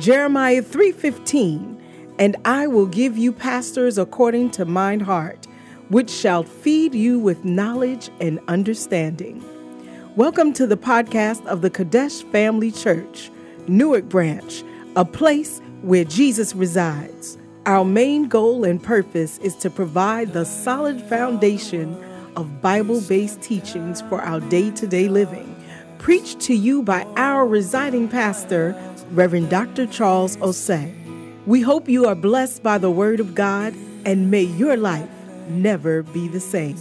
Jeremiah 3:15, and I will give you pastors according to mine heart, which shall feed you with knowledge and understanding. Welcome to the podcast of the Kadesh Family Church, Newark Branch, a place where Jesus resides. Our main goal and purpose is to provide the solid foundation of Bible based teachings for our day to day living, preached to you by our residing pastor, Reverend Dr. Charles Osei. We hope you are blessed by the Word of God and may your life never be the same.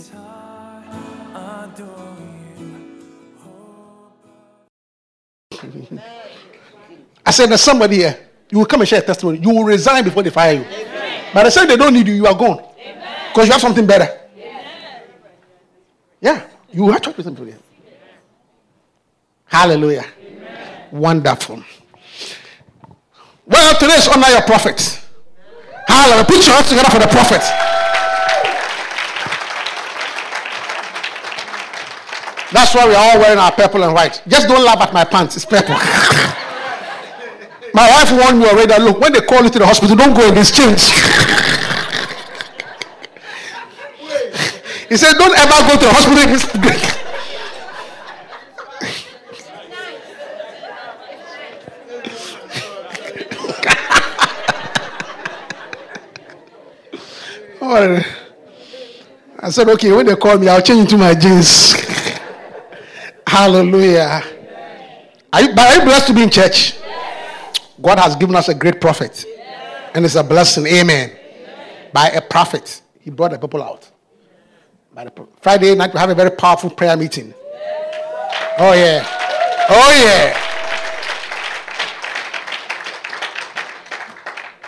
I said, There's somebody here. You will come and share a testimony. You will resign before they fire you. Amen. But I said they don't need you, you are gone. Because you have something better. Amen. Yeah, you have to with something. Hallelujah. Amen. Wonderful. Well, today is honor your prophet. Hallelujah. Put your hands together for the prophet. That's why we're all wearing our purple and white. Just don't laugh at my pants. It's purple. my wife warned me already look, when they call you to the hospital, don't go in this change. he said, don't ever go to the hospital in this. I said, okay, when they call me, I'll change into my jeans. Hallelujah. Are you, are you blessed to be in church? God has given us a great prophet. And it's a blessing. Amen. By a prophet. He brought the people out. By the, Friday night, we have a very powerful prayer meeting. Oh, yeah. Oh, yeah.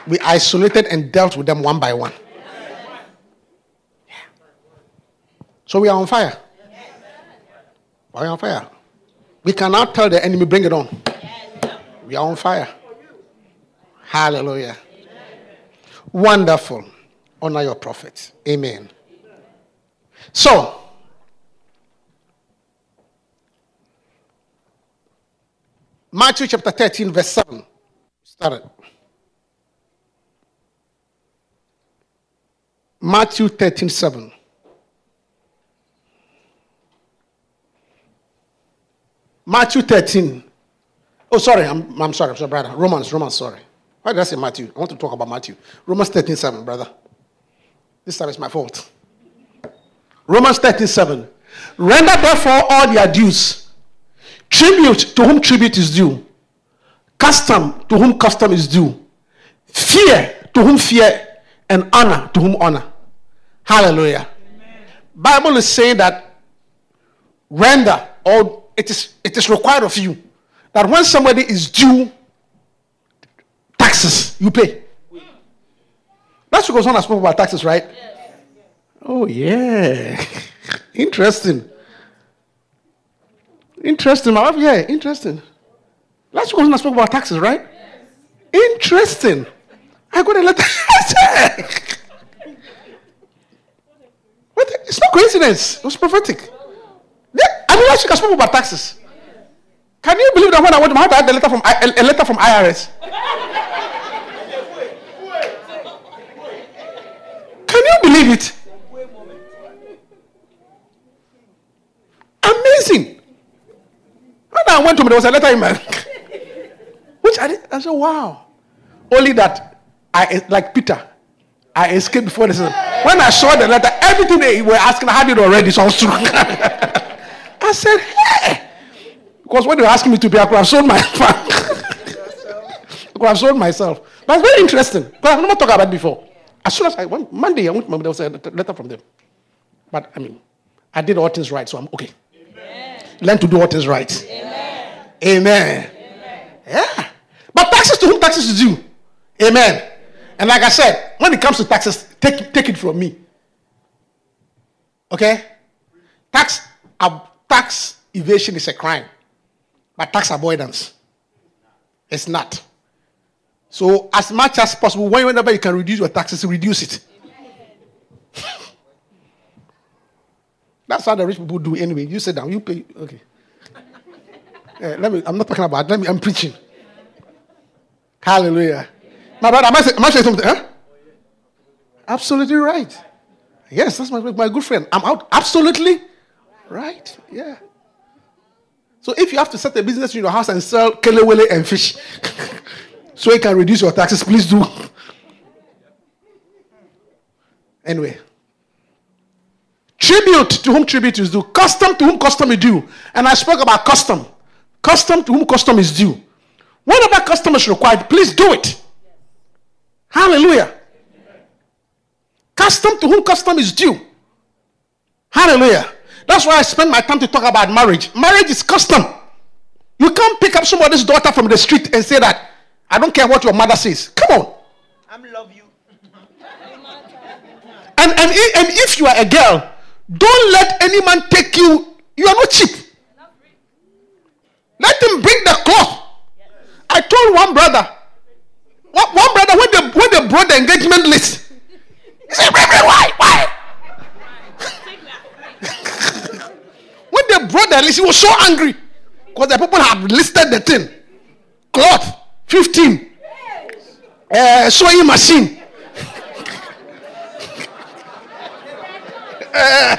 We isolated and dealt with them one by one. So we are on fire. We are on fire. We cannot tell the enemy, bring it on. We are on fire. Hallelujah. Wonderful. Honor your prophets. Amen. So, Matthew chapter 13, verse 7. Started. Matthew 13, 7. Matthew 13. Oh, sorry, I'm, I'm sorry, I'm sorry, brother. Romans, Romans, sorry. Why did I say Matthew? I want to talk about Matthew. Romans 13, 7, brother. This time it's my fault. Romans 13, 7. Render therefore all their dues. Tribute to whom tribute is due. Custom to whom custom is due. Fear to whom fear. And honor to whom honor. Hallelujah. Amen. Bible is saying that render all it is, it is required of you that when somebody is due taxes, you pay. That's because one has spoken about taxes, right? Oh, yeah. interesting. Interesting. My wife, yeah, interesting. Last week, I spoke about taxes, right? Yes. Interesting. I got a letter. it's not coincidence. It was prophetic. Week I spoke about taxes. Can you believe that when I went to my house, I had a letter from, a, letter from IRS? Can you believe it? Amazing. When I went to me, there was a letter in my which I did. I said, wow. Only that I like Peter, I escaped before this. When I saw the letter, everything they were asking, I had it already, so I was I said, hey. Because when they were asking me to pay, I could have sold my. I could have sold myself. But it's very interesting. But I've never talked about it before. As soon as I went, Monday, I went, there was a letter from them. But I mean, I did all things right, so I'm okay. Amen. Learn to do all things right. Amen. Amen. Amen. Yeah. But taxes to whom taxes is due. Amen. And like I said, when it comes to taxes, take, take it from me. Okay? Tax, tax evasion is a crime, but tax avoidance is not. So, as much as possible, whenever you can reduce your taxes, reduce it. That's how the rich people do anyway. You sit down, you pay. Okay. Uh, let me. I'm not talking about. Let me. I'm preaching. Hallelujah. My brother, am I, say, am I saying something? Huh? Absolutely right. Yes, that's my, my good friend. I'm out. Absolutely right. Yeah. So if you have to set a business in your house and sell kelewele and fish, so you can reduce your taxes, please do. Anyway. Tribute to whom tribute is due. Custom to whom custom is due. And I spoke about custom. Custom to whom custom is due. Whatever custom is required, please do it. Hallelujah. Custom to whom custom is due. Hallelujah. That's why I spend my time to talk about marriage. Marriage is custom. You can't pick up somebody's daughter from the street and say that, I don't care what your mother says. Come on. I love you. and, and, and if you are a girl, don't let any man take you. You are not cheap. Let him bring the cloth. I told one brother, one, one brother, when they, when they brought the engagement list, he said, why? Why? when brought the he was so angry because the people have listed the thing cloth, 15, uh, sewing machine. uh,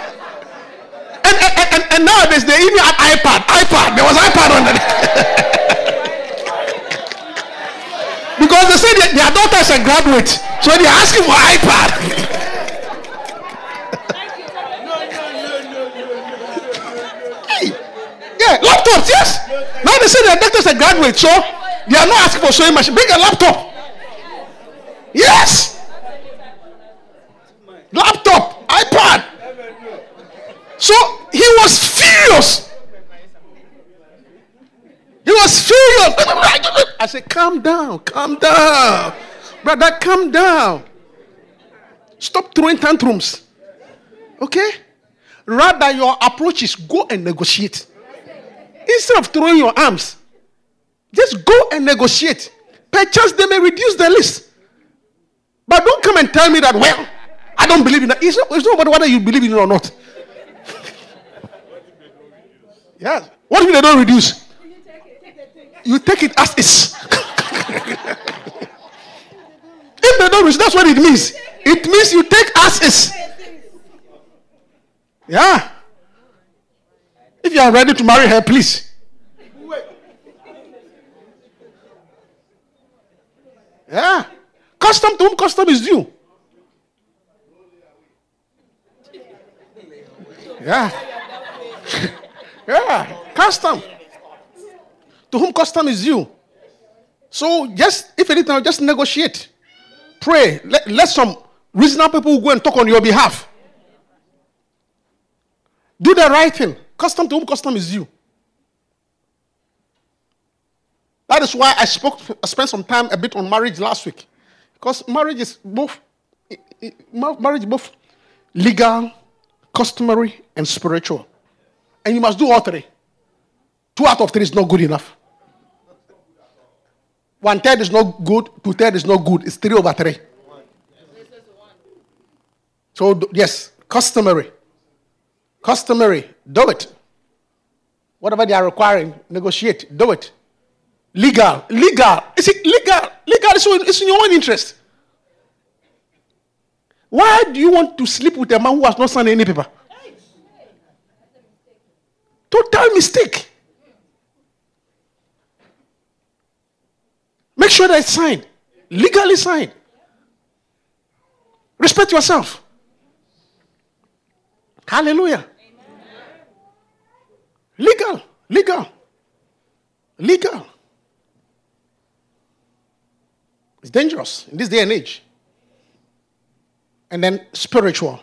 and, and, and, and, nowadays they even have iPad. iPad. There was iPad on it. because they say their daughter is a graduate, so they are asking for iPad. Yeah, laptops, yes. Now they say their doctors are graduate, so they are not asking for sewing machine. Bring a laptop. Yes. Laptop, iPad. So he was furious. He was furious. I said, calm down, calm down. Brother, calm down. Stop throwing tantrums. Okay? Rather, your approach is go and negotiate. Instead of throwing your arms, just go and negotiate. Perchance they may reduce the list. But don't come and tell me that, well, I don't believe in that. It's not, it's not about whether you believe in it or not. yeah. What if they don't reduce? You take it as is. if they don't reduce, that's what it means. It means you take as is. Yeah. If you are ready to marry her, please. Yeah. Custom to whom custom is due. Yeah. yeah. Custom. To whom custom is due. So just, if anything, just negotiate. Pray. Let, let some reasonable people go and talk on your behalf. Do the right thing. Custom to whom custom is due. That is why I spoke, I spent some time a bit on marriage last week. Because marriage is both, marriage both legal, customary, and spiritual. And you must do all three. Two out of three is not good enough. One third is not good, two third is not good. It's three over three. So, yes, customary. Customary, do it. Whatever they are requiring, negotiate, do it. Legal, legal. Is it legal? Legal it's in your own interest. Why do you want to sleep with a man who has not signed any paper? Total mistake. Make sure that it's signed, legally signed. Respect yourself. Hallelujah. Legal, legal, legal. It's dangerous in this day and age. And then spiritual.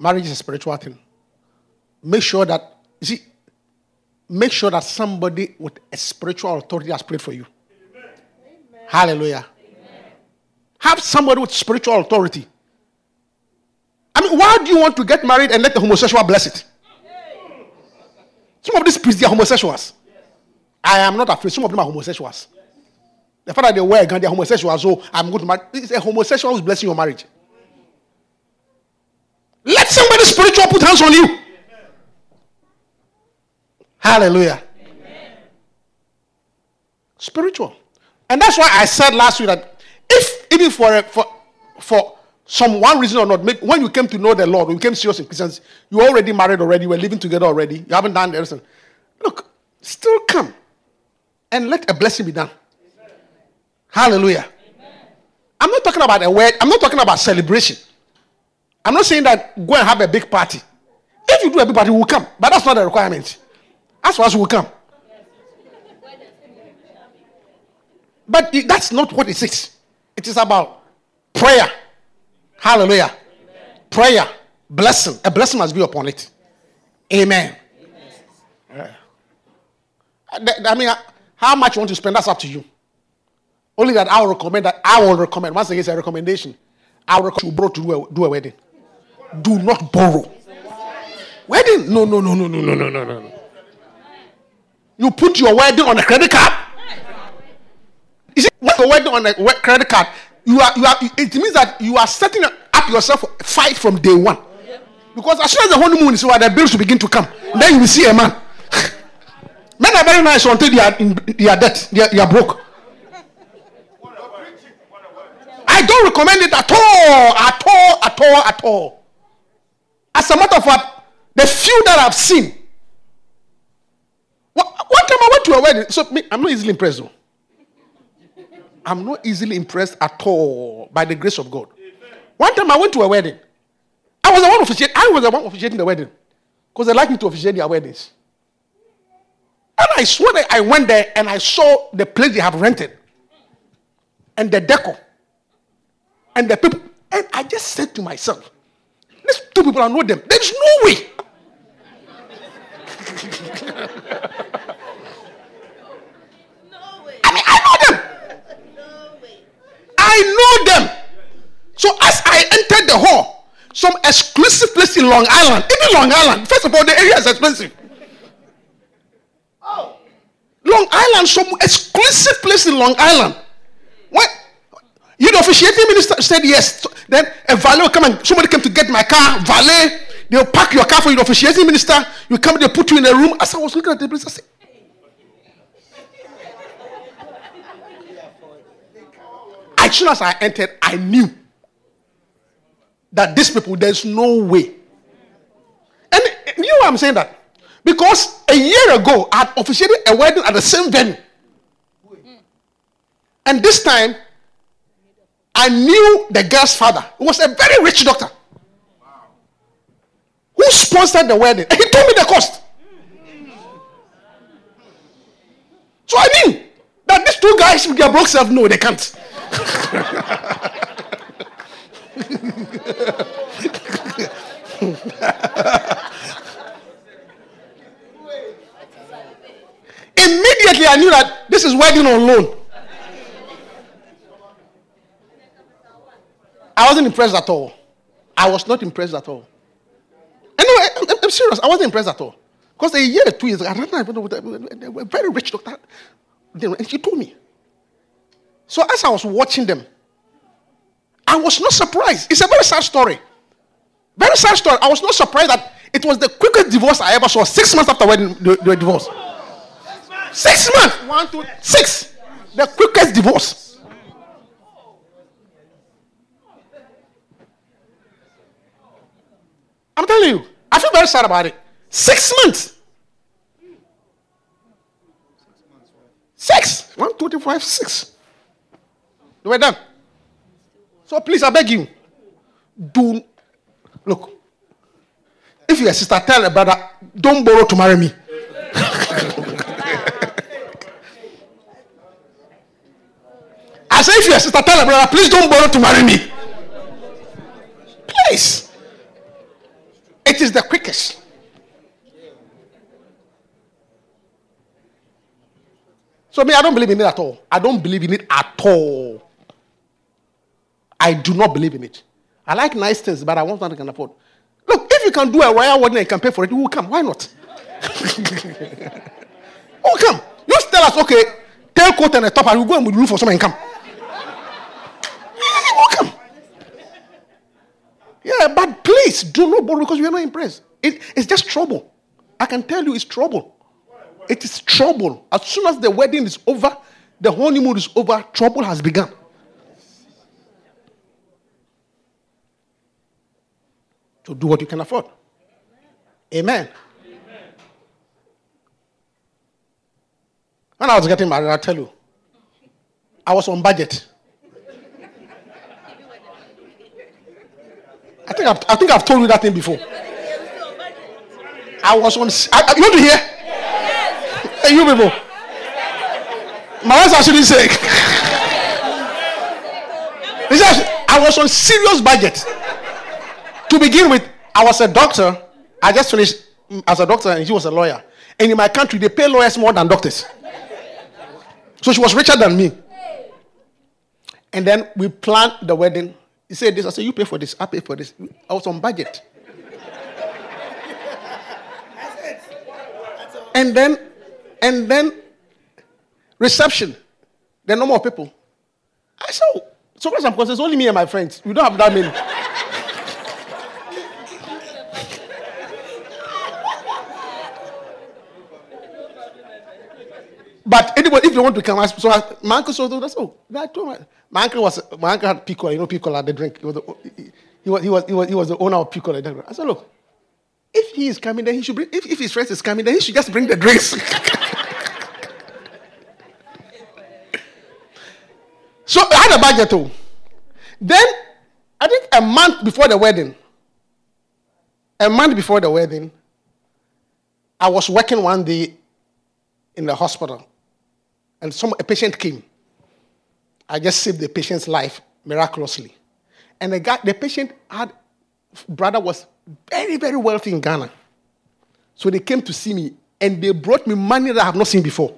Marriage is a spiritual thing. Make sure that, you see, make sure that somebody with a spiritual authority has prayed for you. Amen. Hallelujah. Amen. Have somebody with spiritual authority. I mean, why do you want to get married and let the homosexual bless it? Some of these priests, they are homosexuals. I am not afraid. Some of them are homosexuals. The fact that they wear a gun, they're homosexuals, so I'm going to marry. It's a homosexual who's blessing your marriage. Let somebody spiritual put hands on you. Hallelujah. Spiritual. And that's why I said last week that if even for for for some one reason or not, maybe when you came to know the Lord, when you came serious in Christians, you already married already, you were living together already, you haven't done everything. Look, still come and let a blessing be done. Amen. Hallelujah. Amen. I'm not talking about a word, I'm not talking about celebration. I'm not saying that go and have a big party. If you do a big party, we'll come. But that's not a requirement. As far as we'll come. But that's not what it is. It is about prayer. Hallelujah. Amen. Prayer. Blessing. A blessing must be upon it. Amen. Amen. I mean, uh, how much you want to spend, that's up to you. Only that I will recommend that I will recommend. Once again, it's a recommendation. I will recommend you borrow to do a, do a wedding. Do not borrow. Wedding? No, no, no, no, no, no, no, no, no. You put your wedding on a credit card. You see, when your wedding on a credit card, you are, you are, it means that you are setting up yourself fight from day one. Because as soon as the honeymoon is over, the bills will begin to come. Then you will see a man. Men are very nice until they are in they are debt, they are, they are broke. I don't recommend it at all, at all, at all, at all. As a matter of fact, the few that I've seen. One time I went to a wedding, so I'm not easily impressed. Though. I'm not easily impressed at all by the grace of God. One time I went to a wedding. I was the one officiating. I was the one officiating the wedding because they like me to officiate their weddings. And I swear that I went there and I saw the place they have rented and the decor and the people. And I just said to myself, these two people, I know them. There's no way. I mean, I know them. I know them. So as I entered the hall, some exclusive place in Long Island, even Long Island, first of all, the area is expensive. Oh. Long Island, some exclusive place in Long Island. What? You, the officiating minister, said yes. Then a valet will come and somebody came to get my car. Valet, they'll park your car for you. The officiating minister, you come, they put you in a room. As I was looking at the place, I said, as soon as I entered, I knew that these people, there's no way. And you know why I'm saying that? Because a year ago, I had officiated a wedding at the same venue. And this time, I knew the girl's father. He was a very rich doctor. Who sponsored the wedding? He told me the cost. So I knew that these two guys with their broke self, no, they can't. Immediately, I knew that this is wedding on loan. I wasn't impressed at all. I was not impressed at all. Anyway, I'm, I'm serious. I wasn't impressed at all. Because a year, two years ago, I don't know, they were very rich doctor. And she told me. So as I was watching them, I was not surprised. It's a very sad story. Very sad story. I was not surprised that it was the quickest divorce I ever saw. Six months after wedding, the, the divorce. Six months. One, two, six. The quickest divorce. I'm telling you, I feel very sad about it. Six months. Six. One, two, three, five, six. They were done. So please, I beg you, do look. If you're a sister, tell a brother, don't borrow to marry me. I say, if you're a sister, tell a brother, please don't borrow to marry me. Please. It is the quickest. So me, I don't believe in it at all. I don't believe in it at all. I do not believe in it. I like nice things, but I want something I can afford. Look, if you can do a royal wedding and can pay for it, you will come. Why not? oh, come. You tell us, okay, tail coat and a top, and we will go and we'll look for some income. come. Yeah, but please do not borrow because we are not impressed. It, it's just trouble. I can tell you it's trouble. It is trouble. As soon as the wedding is over, the honeymoon is over, trouble has begun. So do what you can afford. Amen. Amen. When I was getting married, I'll tell you, I was on budget. I think I've, I think I've told you that thing before. I was on. I, you want to hear? Hey, you people. My wife actually says I was on serious budget. To begin with, I was a doctor. I just finished mm, as a doctor, and he was a lawyer. And in my country, they pay lawyers more than doctors. So she was richer than me. And then we planned the wedding. He said this. I said, You pay for this. I pay for this. I was on budget. and then, and then, reception. There are no more people. I said, oh, so far as I'm concerned, it's only me and my friends. We don't have that many. But anybody, if you want to come, so I, my uncle saw that's oh, I told my, my uncle was my uncle had pico, you know, pico at the drink. He was, the, he, was, he, was, he, was, he was the owner of pico. I said, look, if he is coming, then he should bring. If, if his friends is coming, then he should just bring the drinks. so I had a budget too. Then I think a month before the wedding, a month before the wedding, I was working one day in the hospital and some a patient came. I just saved the patient's life miraculously. And the guy, the patient had brother was very, very wealthy in Ghana. So they came to see me and they brought me money that I have not seen before.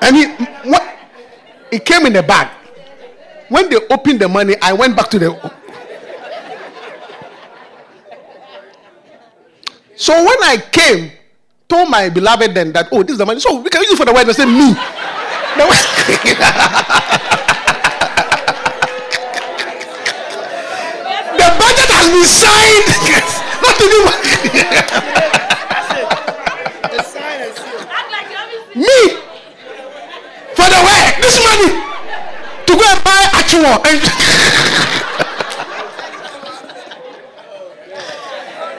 And what, it came in a bag. When they opened the money, I went back to the So when I came, told my beloved then that, oh, this is the money. So we can use it for the wedding. I said, me. the budget has been signed. Not to do Me. For the way. This money. To go and buy actual. And,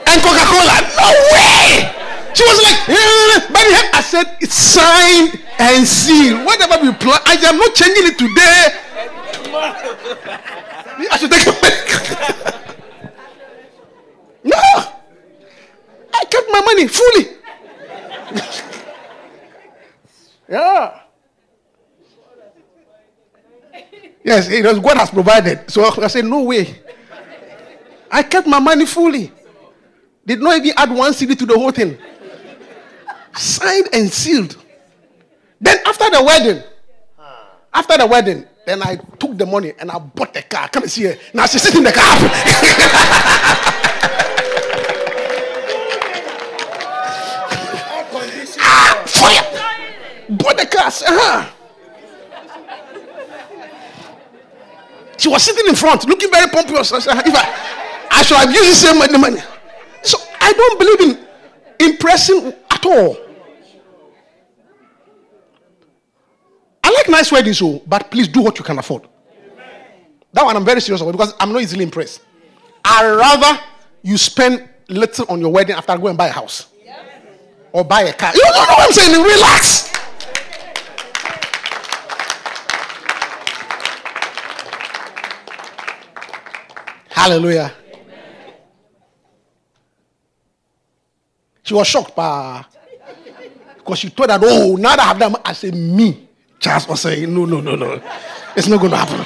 and Coca-Cola. No way. She was like, eh, eh, eh. but I said, it's signed and sealed. Whatever we plan, I am not changing it today. I should take it back. no. I kept my money fully. yeah. Yes, it was God has provided. So I said, no way. I kept my money fully. Did not even add one cedi to the whole thing signed and sealed. Then after the wedding, after the wedding, then I took the money and I bought the car. Come and see her. Now she's sitting in the car. ah, fire! Bought the car. Uh-huh. She was sitting in front, looking very pompous. I said, if I, I should have used the same money. So I don't believe in impressing at all. I like nice weddings, so, oh, but please do what you can afford. That one I'm very serious about because I'm not easily impressed. i rather you spend little on your wedding after go and buy a house or buy a car. You don't know what I'm saying? Relax. Hallelujah. She was shocked, but because she thought that, oh, now that I have I said, me. Charles was saying, no, no, no, no. It's not going to happen.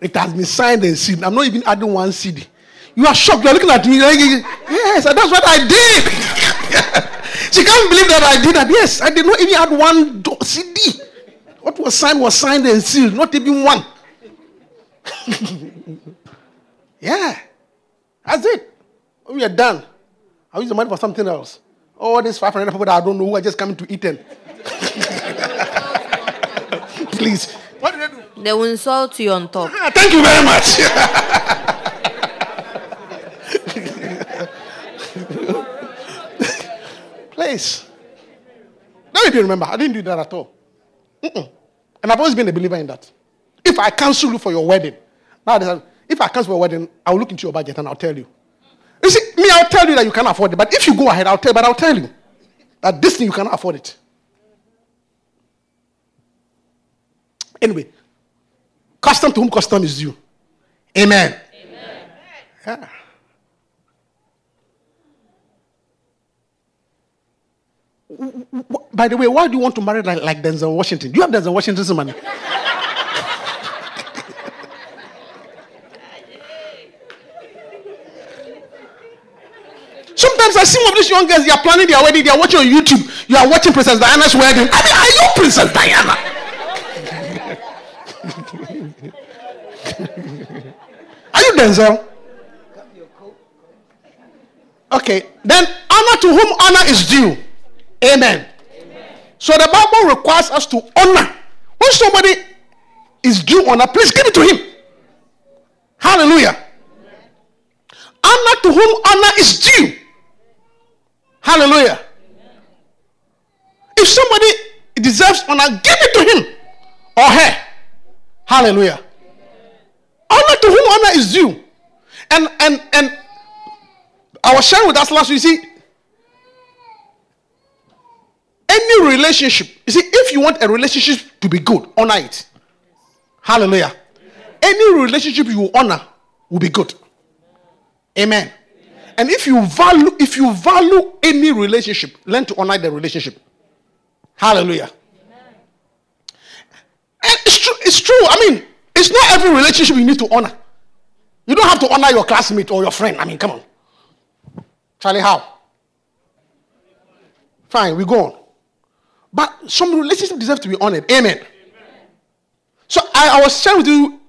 It has been signed and sealed. I'm not even adding one cedi. You are shocked. You are looking at me. Like, yes, that's what I did. she can't believe that I did that. Yes, I did not even add one cedi. What was signed was signed and sealed, not even one. yeah, that's it. We are done. I'll use the money for something else. All these 500 people that I don't know who are just coming to eat them please. What did they do? They will insult you on top. Ah, thank you very much. please. Let me remember. I didn't do that at all. Mm-mm. And I've always been a believer in that. If I cancel you for your wedding, now if I cancel your wedding, I'll look into your budget and I'll tell you. You see, me, I'll tell you that you can't afford it. But if you go ahead, I'll tell but I'll tell you that this thing you cannot afford it. Anyway, custom to whom custom is due. Amen. Amen. Yeah. By the way, why do you want to marry like, like Denzel Washington? Do you have Denzel Washington's money? Sometimes I see one of these young girls, they are planning their wedding, they are watching on YouTube. You are watching Princess Diana's wedding. I mean, are you Princess Diana? are you Denzel? Okay, then honor to whom honor is due. Amen. Amen. So the Bible requires us to honor. When somebody is due honor, please give it to him. Hallelujah. Amen. Honor to whom honor is due. Hallelujah. Amen. If somebody deserves honor, give it to him or her. Hallelujah. Honor to whom honor is due. And and and I was sharing with us last week. You see, any relationship, you see, if you want a relationship to be good, honor it. Hallelujah. Any relationship you honor will be good. Amen. And if you value, if you value any relationship, learn to honor the relationship. Hallelujah. And it's true, it's true. I mean, it's not every relationship you need to honor. You don't have to honor your classmate or your friend. I mean, come on. Charlie, how? Fine, we go on. But some relationships deserve to be honored. Amen. Amen. So I, I, was sharing with you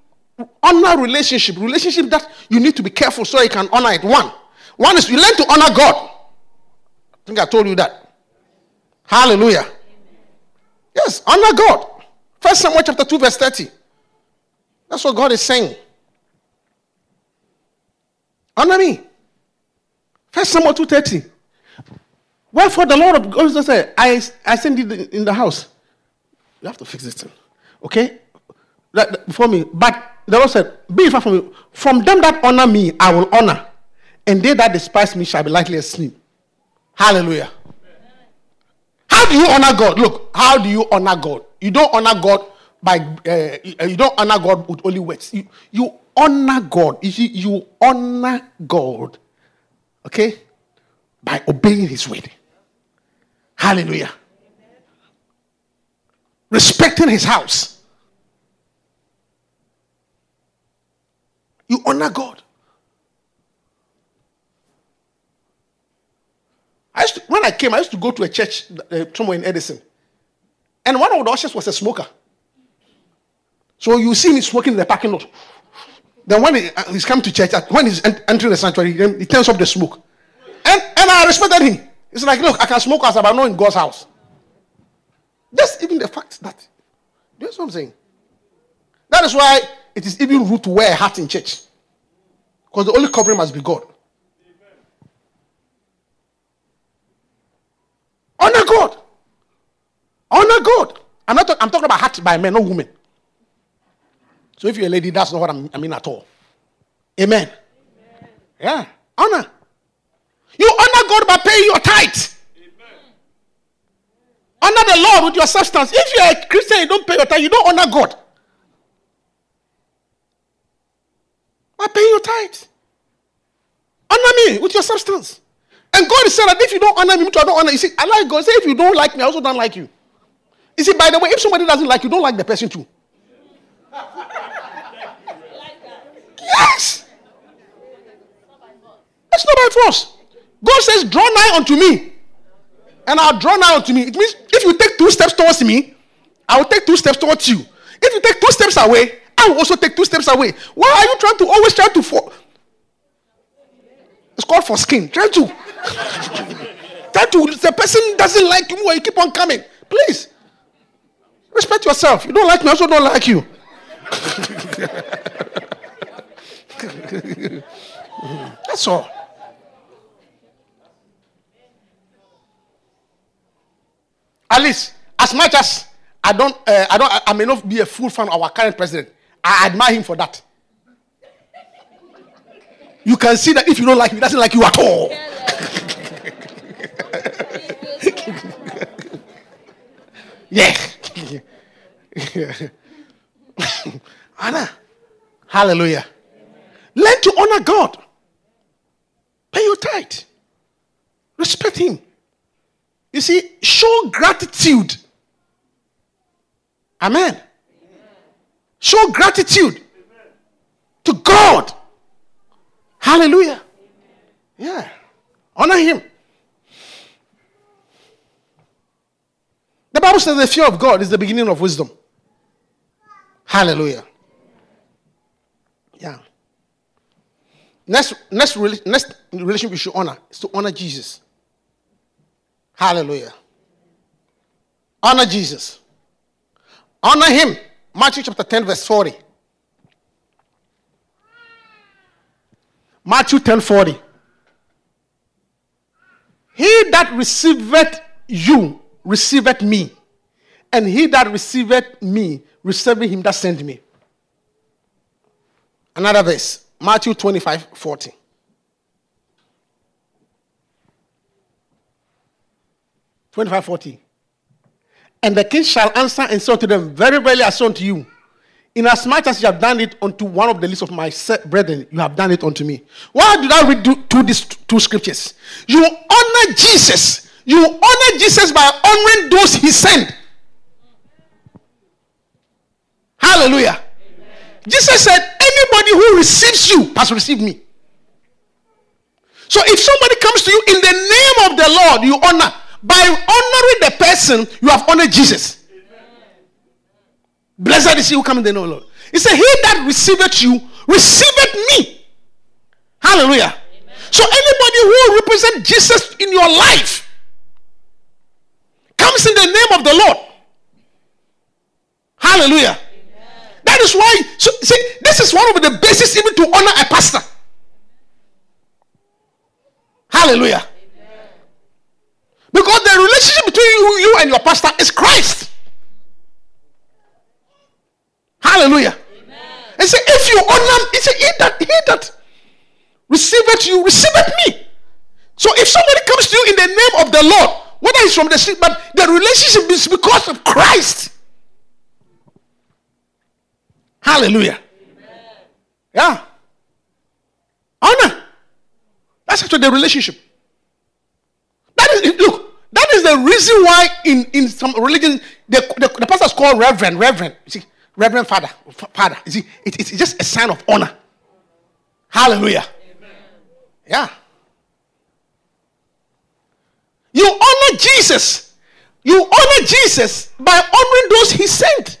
honor relationship, relationship that you need to be careful so you can honor it. One, one is you learn to honor God. I think I told you that. Hallelujah. Yes, honor God. First Samuel chapter 2, verse 30. That's what God is saying. Honor me. First Samuel 2:30. Wherefore the Lord of God said, I, I send you in the house. You have to fix this thing. Okay? Before me. But the Lord said, Be far from me. From them that honor me, I will honor. And they that despise me shall be likely asleep. Hallelujah. How do you honor God? Look, how do you honor God? You don't honor God by uh, you don't honor God with only words. You, you honor God. You you honor God. Okay? By obeying his word. Hallelujah. Respecting his house. You honor God. I used to, when I came, I used to go to a church uh, somewhere in Edison. And one of the ushers was a smoker. So you see me smoking in the parking lot. Then when he, uh, he's come to church, when he's entering the sanctuary, he, turns off the smoke. And, and I respected him. It's like, look, I can smoke as I'm not in God's house. Just even the fact that. Do You know what I'm saying? That is why it is even rude to wear a hat in church. Because the only covering must be God. Honor God. Honor God. I'm, not I'm talking about hat by men, not women. So if you're a lady, that's not what I'm, i mean at all. Amen. Amen. Yeah. Honor. You honor God by paying your tithe. Honor the Lord with your substance. If you're a Christian, you don't pay your tithe, you don't honor God. By paying your tithe. Honor me with your substance. And God said that if you don't honor me, I don't honor you. See, I like God. Say if you don't like me, I also don't like you. You see, by the way, if somebody doesn't like you, don't like the person too. Yes. That's not by force. God says, Draw nigh unto me, and I'll draw nigh unto me. It means if you take two steps towards me, I will take two steps towards you. If you take two steps away, I will also take two steps away. Why are you trying to always try to for? It's called for skin. Try to. try to. The person doesn't like you or you keep on coming. Please. Respect yourself. You don't like me, I also don't like you. That's all. At least, as much as I don't, uh, I don't, I may not be a full fan of our current president. I admire him for that. You can see that if you don't like him, he doesn't like you at all. yeah. Anna. Hallelujah. Learn to honor God. Pay your tithe. Respect Him. You see, show gratitude. Amen. Show gratitude to God. Hallelujah. Yeah. Honor Him. The Bible says the fear of God is the beginning of wisdom. Hallelujah. Yeah. Next, next, next relation we should honor is to honor Jesus. Hallelujah. Honor Jesus. Honor him. Matthew chapter 10, verse 40. Matthew 10 40. He that receiveth you receiveth me, and he that receiveth me receiveth him that sent me. Another verse, Matthew 25 40. Twenty-five forty. And the king shall answer and say unto them, Very verily I say unto you, inasmuch as you have done it unto one of the least of my brethren, you have done it unto me. Why did I read two, these two scriptures? You honor Jesus. You honor Jesus by honoring those he sent. Hallelujah. Amen. Jesus said, Anybody who receives you has received me. So if somebody comes to you in the name of the Lord, you honor. By honoring the person, you have honored Jesus. Amen. Blessed is he who comes in the name of the Lord. He said, He that receiveth you, receiveth me. Hallelujah. Amen. So anybody who represents Jesus in your life comes in the name of the Lord. Hallelujah. That is why, so, see, this is one of the basis even to honor a pastor. Hallelujah. Amen. Because the relationship between you, you and your pastor is Christ. Hallelujah. Amen. And say, if you honor, he said, he that, he that receiveth you, receiveth me. So if somebody comes to you in the name of the Lord, whether it's from the street, but the relationship is because of Christ. Hallelujah. Amen. Yeah. Honor. That's actually the relationship. That is look. That is the reason why in, in some religions, the, the, the pastor is called reverend. Reverend. You see, reverend father. Father. You see, it, it's just a sign of honor. Hallelujah. Amen. Yeah. You honor Jesus. You honor Jesus by honoring those he sent.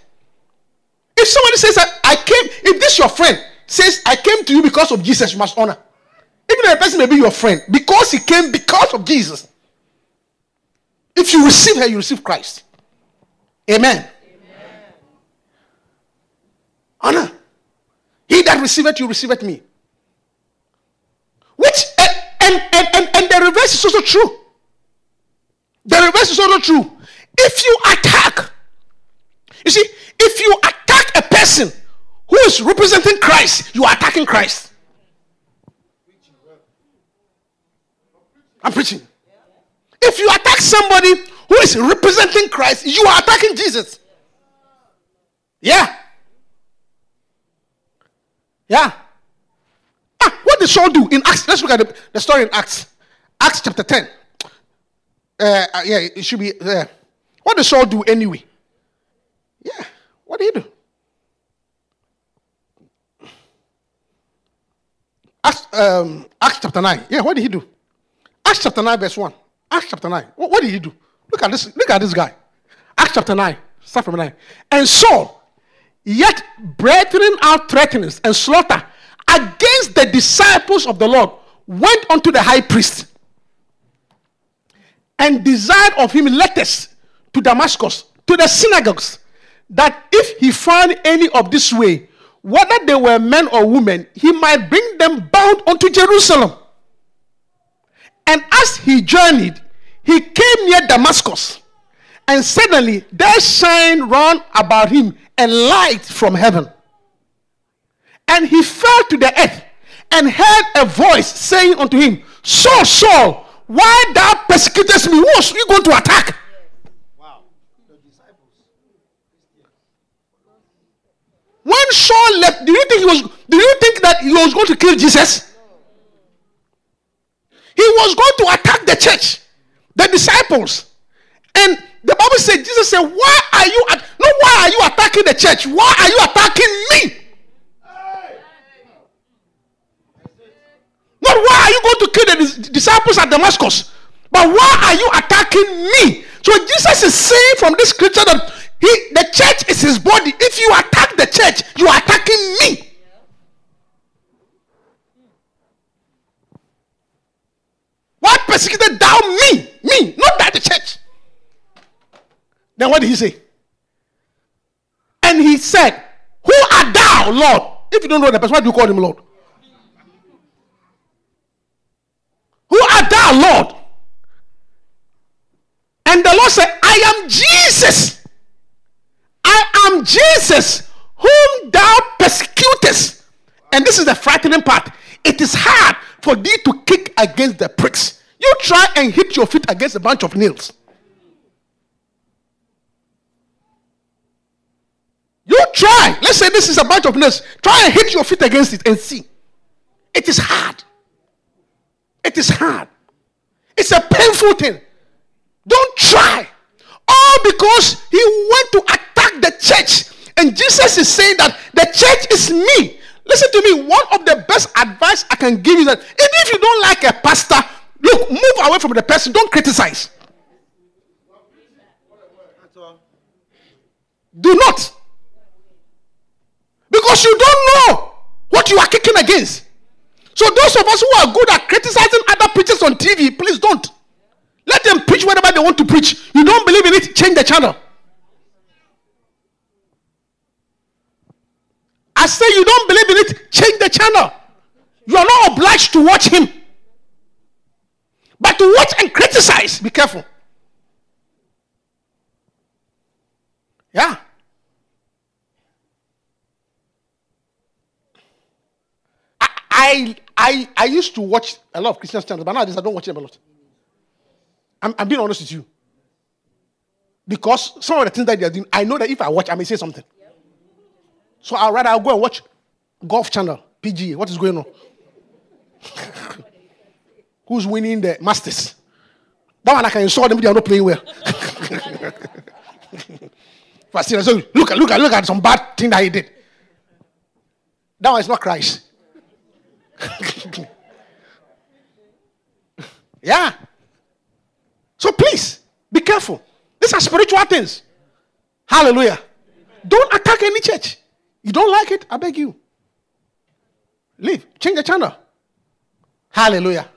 If somebody says that I came, if this your friend says I came to you because of Jesus, you must honor. Even if a person may be your friend, because he came because of Jesus. If you receive her, you receive Christ. Amen. Amen. Honor. He that receiveth you receiveth me. Which eh, and, and, and, and the reverse is also true. The reverse is also true. If you attack, you see, if you attack a person who is representing Christ, you are attacking Christ. I'm preaching. If you attack somebody who is representing Christ, you are attacking Jesus. Yeah. Yeah. Ah, what did Saul do in Acts? Let's look at the, the story in Acts. Acts chapter 10. Uh, uh, yeah, it should be there. Uh, what did Saul do anyway? Yeah. What did he do? Acts, um, Acts chapter 9. Yeah, what did he do? Acts chapter 9, verse 1. Acts chapter 9. What, what, did he do? Look at this. Look at this guy. Acts chapter 9. Start from 9. And Saul, yet breathing out threatenings and slaughter against the disciples of the Lord, went unto the high priest and desired of him letters to Damascus, to the synagogues, that if he found any of this way, whether they were men or women, he might bring them bound unto Jerusalem. And as he journeyed, he came near Damascus. And suddenly there shined round about him a light from heaven. And he fell to the earth and heard a voice saying unto him, Saul, Saul, why thou persecutest me? Who was you going to attack? When Saul left, do you think he was do you think that he was going to kill Jesus? He was going to attack the church, the disciples. And the Bible said, Jesus said, Why are you at no why are you attacking the church? Why are you attacking me? Not why are you going to kill the disciples at Damascus? But why are you attacking me? So Jesus is saying from this scripture that he, the church is his body. If you attack the church, you are attacking me. Why persecuted thou me? Me, not that the church. Then what did he say? And he said, Who art thou, Lord? If you don't know the person, why do you call him Lord? Who art thou, Lord? And the Lord said, I am Jesus. Am Jesus, whom thou persecutest. And this is the frightening part. It is hard for thee to kick against the pricks. You try and hit your feet against a bunch of nails. You try. Let's say this is a bunch of nails. Try and hit your feet against it and see. It is hard. It is hard. It's a painful thing. Don't try. All because he went to attack the church. And Jesus is saying that the church is me. Listen to me. One of the best advice I can give you that even if you don't like a pastor, look, move away from the person. Don't criticize. Do not. Because you don't know what you are kicking against. So those of us who are good at criticizing other preachers on TV, please don't. Let them preach whatever they want to preach. You don't believe in it, change the channel. I say you don't believe in it, change the channel. You are not obliged to watch him. But to watch and criticize, be careful. Yeah. I, I, I, used to watch a lot of Christian channels, but nowadays I don't watch them a lot. I'm, I'm being honest with you. Because some of the things that they're doing, I know that if I watch, I may say something. So I'll rather I'll go and watch Golf Channel, PGA. What is going on? Who's winning the Masters? That one I can insult them they are not playing well. so look at look at look at some bad thing that he did. That one is not Christ. yeah. So please be careful. These are spiritual things. Hallelujah. Don't attack any church. You don't like it, I beg you. Leave. Change the channel. Hallelujah.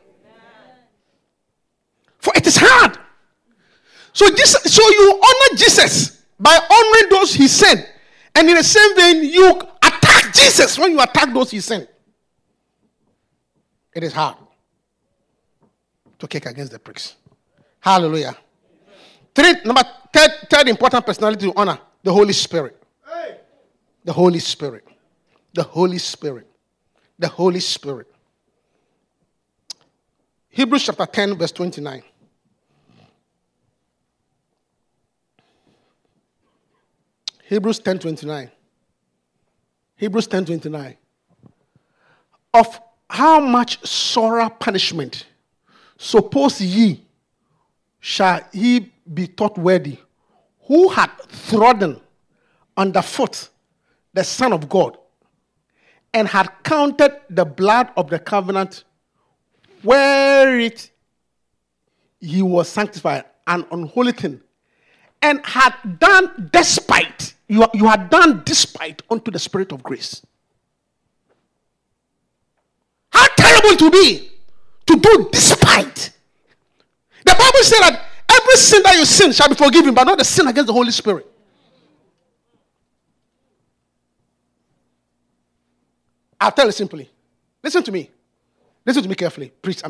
For it is hard. So, this, so you honor Jesus by honoring those he sent. And in the same vein, you attack Jesus when you attack those he sent. It is hard to kick against the pricks. Hallelujah. Three, number third, third important personality to honor the Holy Spirit. The Holy Spirit. The Holy Spirit. The Holy Spirit. Hebrews chapter 10, verse 29. Hebrews 10 29. Hebrews 10 29. Of how much sorrow punishment suppose ye shall he be thought worthy, who had trodden underfoot the Son of God, and had counted the blood of the covenant where it he was sanctified, an unholy thing, and had done despite, you, you had done despite unto the Spirit of grace. How terrible to be to do despite. The Bible said that every sin that you sin shall be forgiven, but not the sin against the Holy Spirit. I'll tell you simply. Listen to me. Listen to me carefully. Preach.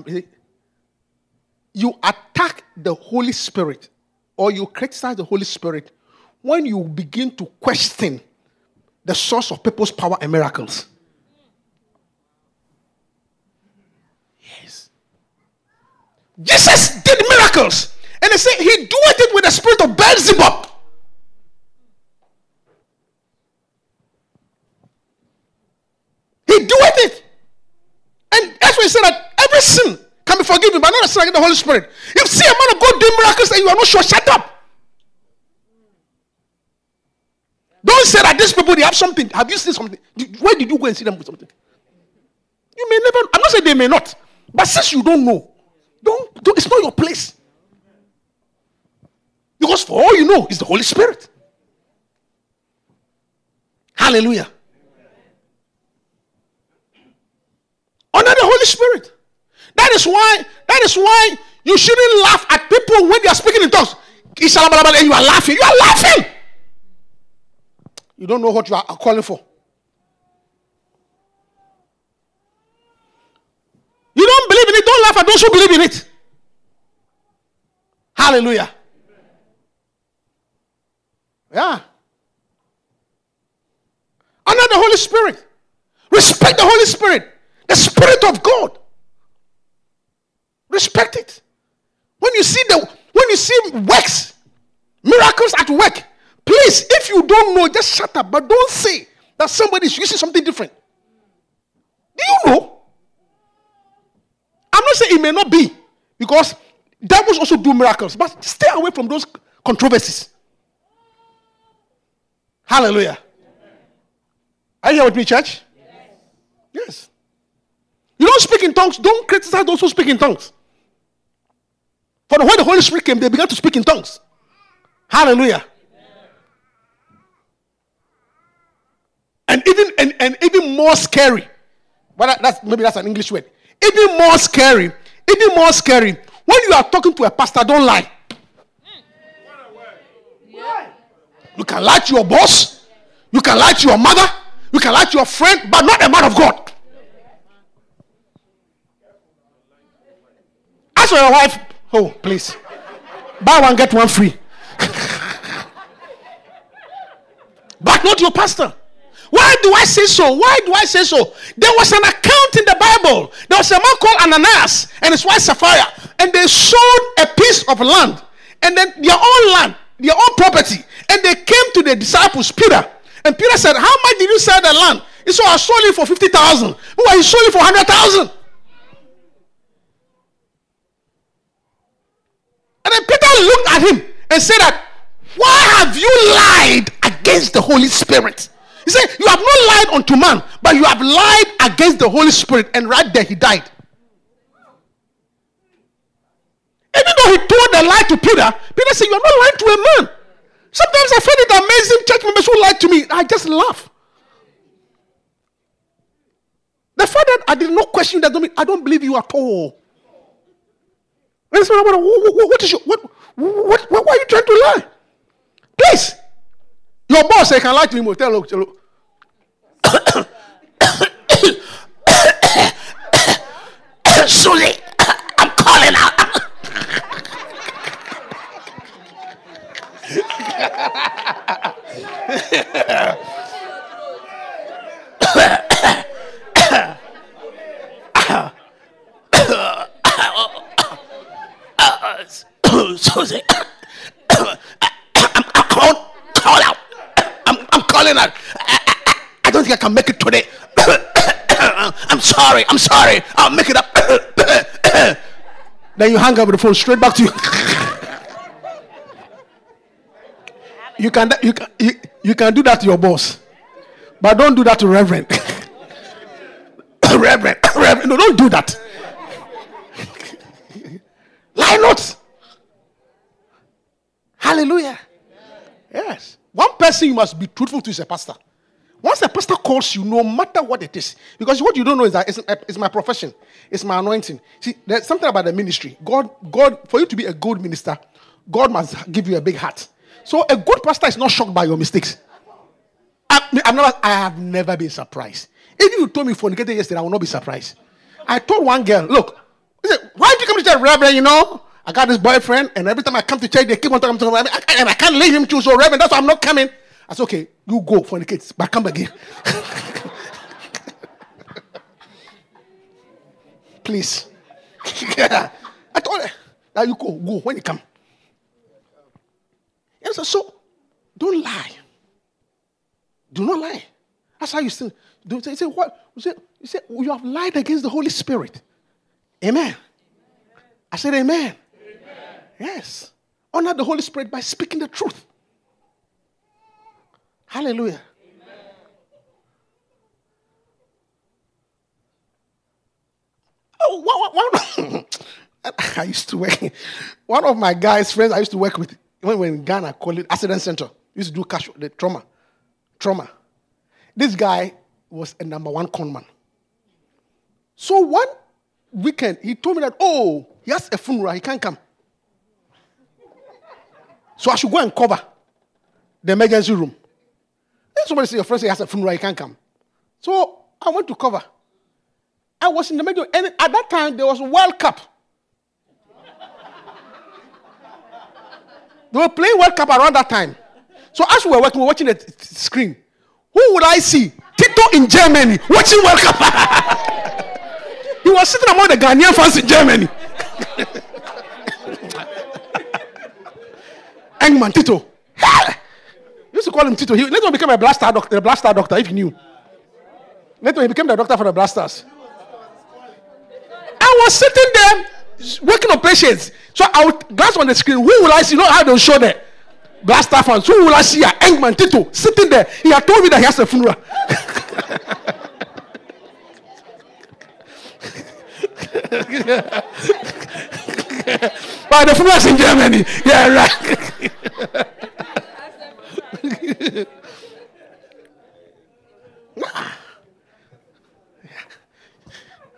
You attack the Holy Spirit or you criticize the Holy Spirit when you begin to question the source of people's power and miracles. Yes. Jesus did miracles. And they say he doeth it with the spirit of Beelzebub. He doeth it. And that's why he said that every sin can be forgiven, but not a sin against the Holy Spirit. If you see a man of God doing miracles and you are not sure, shut up. Don't say that these people they have something. Have you seen something? Where did you go and see them with something? You may never. I'm not saying they may not, but since you don't know, it's not your place. Because for all you know, it's the Holy Spirit. Hallelujah. Under the Holy Spirit. That is why, that is why you shouldn't laugh at people when they are speaking in tongues. And you are laughing. You are laughing. You don't know what you are calling for. You don't believe in it, don't laugh at those who believe in it. Hallelujah. Yeah. Honor the Holy Spirit. Respect the Holy Spirit. The Spirit of God. Respect it. When you see the when you see works, miracles at work, please, if you don't know, just shut up. But don't say that somebody is using something different. Do you know? I'm not saying it may not be, because devils also do miracles, but stay away from those controversies. Hallelujah. Are you here with me, church? Yes. yes. You don't speak in tongues, don't criticize those who speak in tongues. For when the Holy Spirit came, they began to speak in tongues. Hallelujah. And even and, and even more scary. But that's maybe that's an English word. Even more scary. Even more scary. When you are talking to a pastor, don't lie. You can lie to your boss. You can lie to your mother. You can lie to your friend, but not a man of God. Ask for your wife, Oh, please. Buy one, get one free. but not your pastor. Why do I say so? Why do I say so? There was an account in the Bible. There was a man called Ananias and his wife Sapphira, and they sold a piece of land, and then their own land, their own property, and they came to the disciples, Peter. And Peter said, How much did you sell the land? He said, I sold it for 50,000. Who he sold it for 100,000. And then Peter looked at him and said that, why have you lied against the Holy Spirit? He said, you have not lied unto man, but you have lied against the Holy Spirit. And right there he died. Even though he told the lie to Peter, Peter said, you are not lying to a man. Sometimes I find it amazing church members who lie to me. I just laugh. The fact that I did not question that, I don't believe you at all. What, what, what is your, what, what, what, why are you trying to lie? Please. Your boss say, can lie to him. Tell look, look. Susie, I'm calling out. Susie, I'm, I'm, call out. I'm, I'm I, I, I don't think I can make it today. I'm sorry. I'm sorry. I'll make it up. then you hang up the phone straight back to you. you can you can you, you can do that to your boss, but don't do that to Reverend. Reverend, Reverend, no, don't do that. Lie not. Hallelujah. Yes. One person you must be truthful to is a pastor. Once a pastor calls you, no matter what it is, because what you don't know is that it's, uh, it's, my profession, it's my anointing. See, there's something about the ministry. God, God, for you to be a good minister, God must give you a big heart. So a good pastor is not shocked by your mistakes. I, I'm never, I have never been surprised. If you told me fornicated yesterday, I will not be surprised. I told one girl, look, said, why did you come to church, Reverend? You know, I got this boyfriend, and every time I come to church, they keep on talking to me, and I can't leave him to. So, Reverend, that's why I'm not coming. I said, okay, you go for the kids, but come again. Please. yeah. I told her, now you go, go when you come. And so, so don't lie. Do not lie. That's how you still do. You say what? You say, you say you have lied against the Holy Spirit. Amen. I said amen. Amen. Yes. Honor the Holy Spirit by speaking the truth. Hallelujah. Oh, one, one, I used to work. One of my guys' friends I used to work with when we were in Ghana, called it accident center. used to do cash the trauma. Trauma. This guy was a number one conman. So one weekend, he told me that, oh, he has a funeral, he can't come. So I should go and cover the emergency room. Then somebody said, your friend has a funeral, he can't come. So I went to cover. I was in the middle, and at that time there was World Cup. they were playing World Cup around that time. So as we were working, we were watching the screen. Who would I see? Tito in Germany watching World Cup. he was sitting among the Ghanaian fans in Germany. Engman Tito. used to call him Tito. He later became a Black Stars doctor, a Black Stars doctor, if you knew. Later he became the doctor for the Black Stars. I was sitting there working on patients. So I would glance on the screen. Who will I see? You know how they show the Black Stars fans. Who will I see? Ah, Engman Tito sitting there. He had told me that he has a funeral. but the is in Germany. Yeah, right.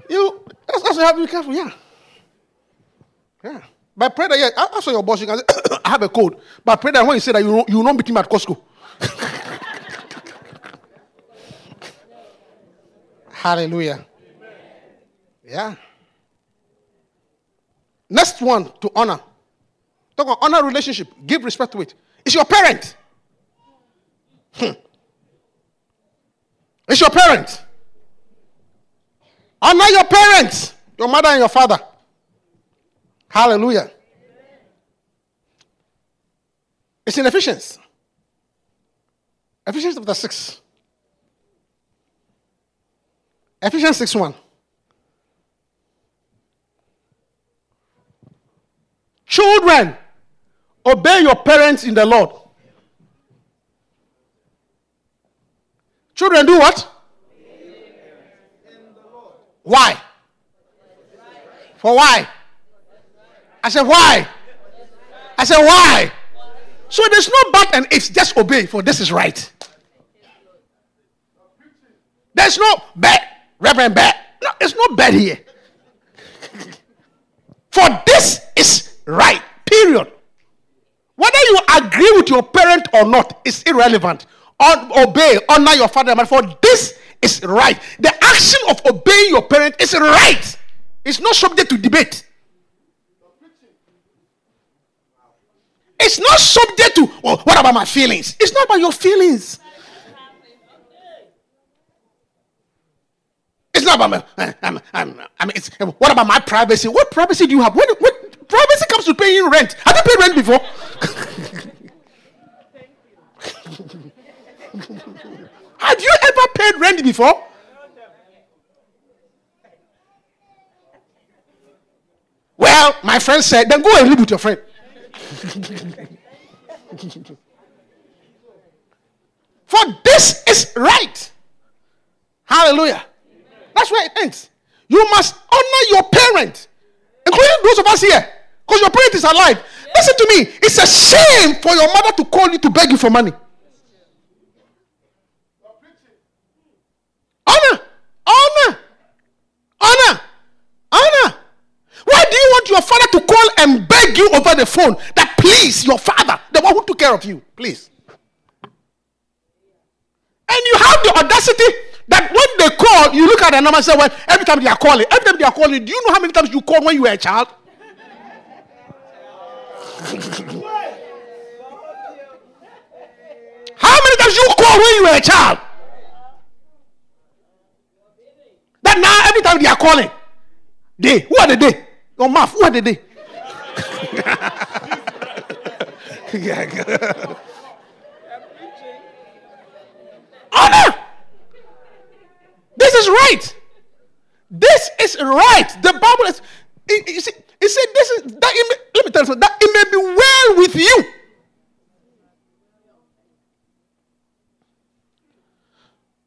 you that's, you have to be careful, yeah. Yeah. But pray that, yeah, ask your boss, you can say, I have a code. But pray that when you say that, you, you will not beat him at Costco. Hallelujah. Yeah. Next one to honor. Talk about honor relationship. Give respect to it. It's your parent. Hmm. It's your parent. Honor your parents, your mother and your father. Hallelujah. It's in Ephesians. Ephesians chapter 6. Ephesians 6 1. Children, obey your parents in the Lord. Children, do what? Why? For why? I said, why? I said, why? So there's no but and if, just obey, for this is right. There's no bad, Reverend bad. No, it's no bad here. for this is right. Period. Whether you agree with your parent or not is irrelevant. obey, honor your father and mother. For this is right. The action of obeying your parent is right. It's not subject to debate. It's not subject to, well, what about my feelings? It's not about your feelings. It's not about my, I'm, I'm, I mean, it's, what about my privacy? What privacy do you have? When, when privacy comes to paying rent, have you paid rent before? have you ever paid rent before? Well, my friend said, then go and live with your friend. For this is right. Hallelujah. That's where it ends. You must honor your parent, including those of us here, because your parent is alive. Listen to me. It's a shame for your mother to call you to beg you for money. Honor, honor, honor, honor. Why do you want your father to call and beg you over the phone that please your father, the one who took care of you, please? And you have the audacity that when they call, you look at the number and say, Well, every time they are calling, every time they are calling, do you know how many times you called when you were a child? How many times you call when you were a child? That now every time they are calling, they who are the they? Your mouth, who are the they? Honor. This is right. This is right. The Bible is. It, it, it said this is that. May, let me tell you something. That it may be well with you.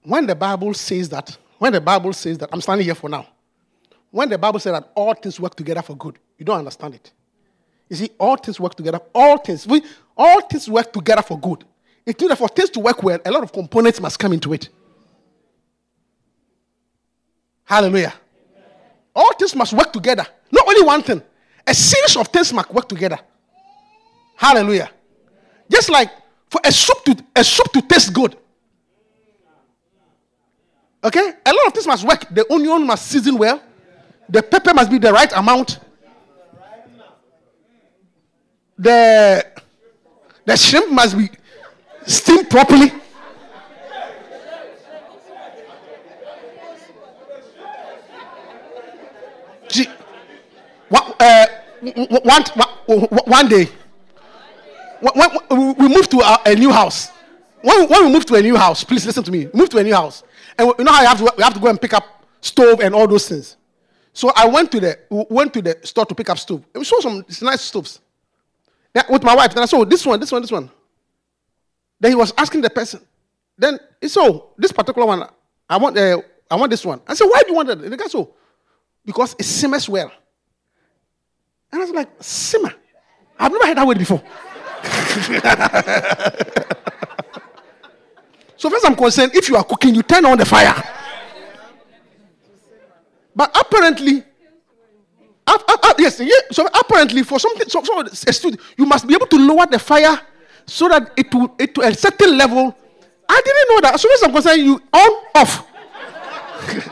When the Bible says that, when the Bible says that, I'm standing here for now. When the Bible says that all things work together for good, you don't understand it. You see, all things work together. All things, we, all things work together for good. It means that for things to work well, a lot of components must come into it. Hallelujah. All things must work together. Not only one thing, a series of things must work together. Hallelujah. Just like for a soup to a soup to taste good. Okay? A lot of things must work. The onion must season well. The pepper must be the right amount. The the shrimp must be steamed properly. One, uh, one, one day, when we moved to a, new house, when, when we moved to a new house, please listen to me. We moved to a new house, and you know how you have to, we have to go and pick up stove and all those things. So I went to the went to the store to pick up stove. And we saw some nice stoves. Yeah, with my wife. Then I saw this one, this one, this one. Then he was asking the person. Then he saw this particular one. I want uh, I want this one. I said, why do you want that? And the guy said, because it simmers well. And I was like, simmer. I've never heard that word before. so, first I'm concerned, if you are cooking, you turn on the fire. But apparently, uh, uh, uh, yes, yeah, so apparently, for something, so, so student, you must be able to lower the fire so that it will, it to a certain level. I didn't know that. So, first I'm concerned, you on, off.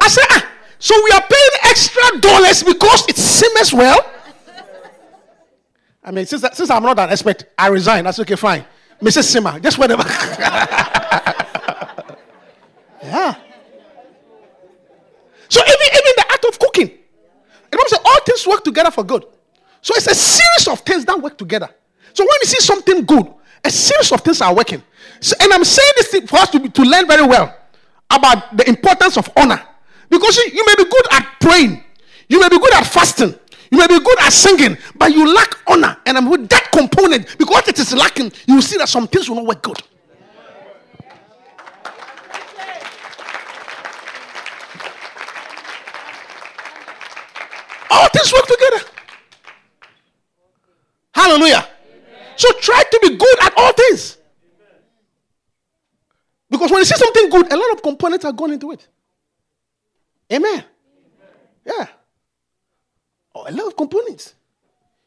I said, ah, so we are paying extra dollars because it simmers well. I mean, since, since I'm not an expert, I resign. That's okay, fine. Mrs. Simmer, just whatever. yeah. So even, even the act of cooking, Bible says all things work together for good. So it's a series of things that work together. So when you see something good, a series of things are working. So, and I'm saying this for us to, be, to learn very well about the importance of honor. Because you, you may be good at praying, you may be good at fasting, you may be good at singing, but you lack honor. And with that component, because it is lacking, you will see that some things will not work good. All things work together. Hallelujah. Amen. So try to be good at all things. Because when you see something good, a lot of components are gone into it. Amen. Yeah. Oh, a lot of components.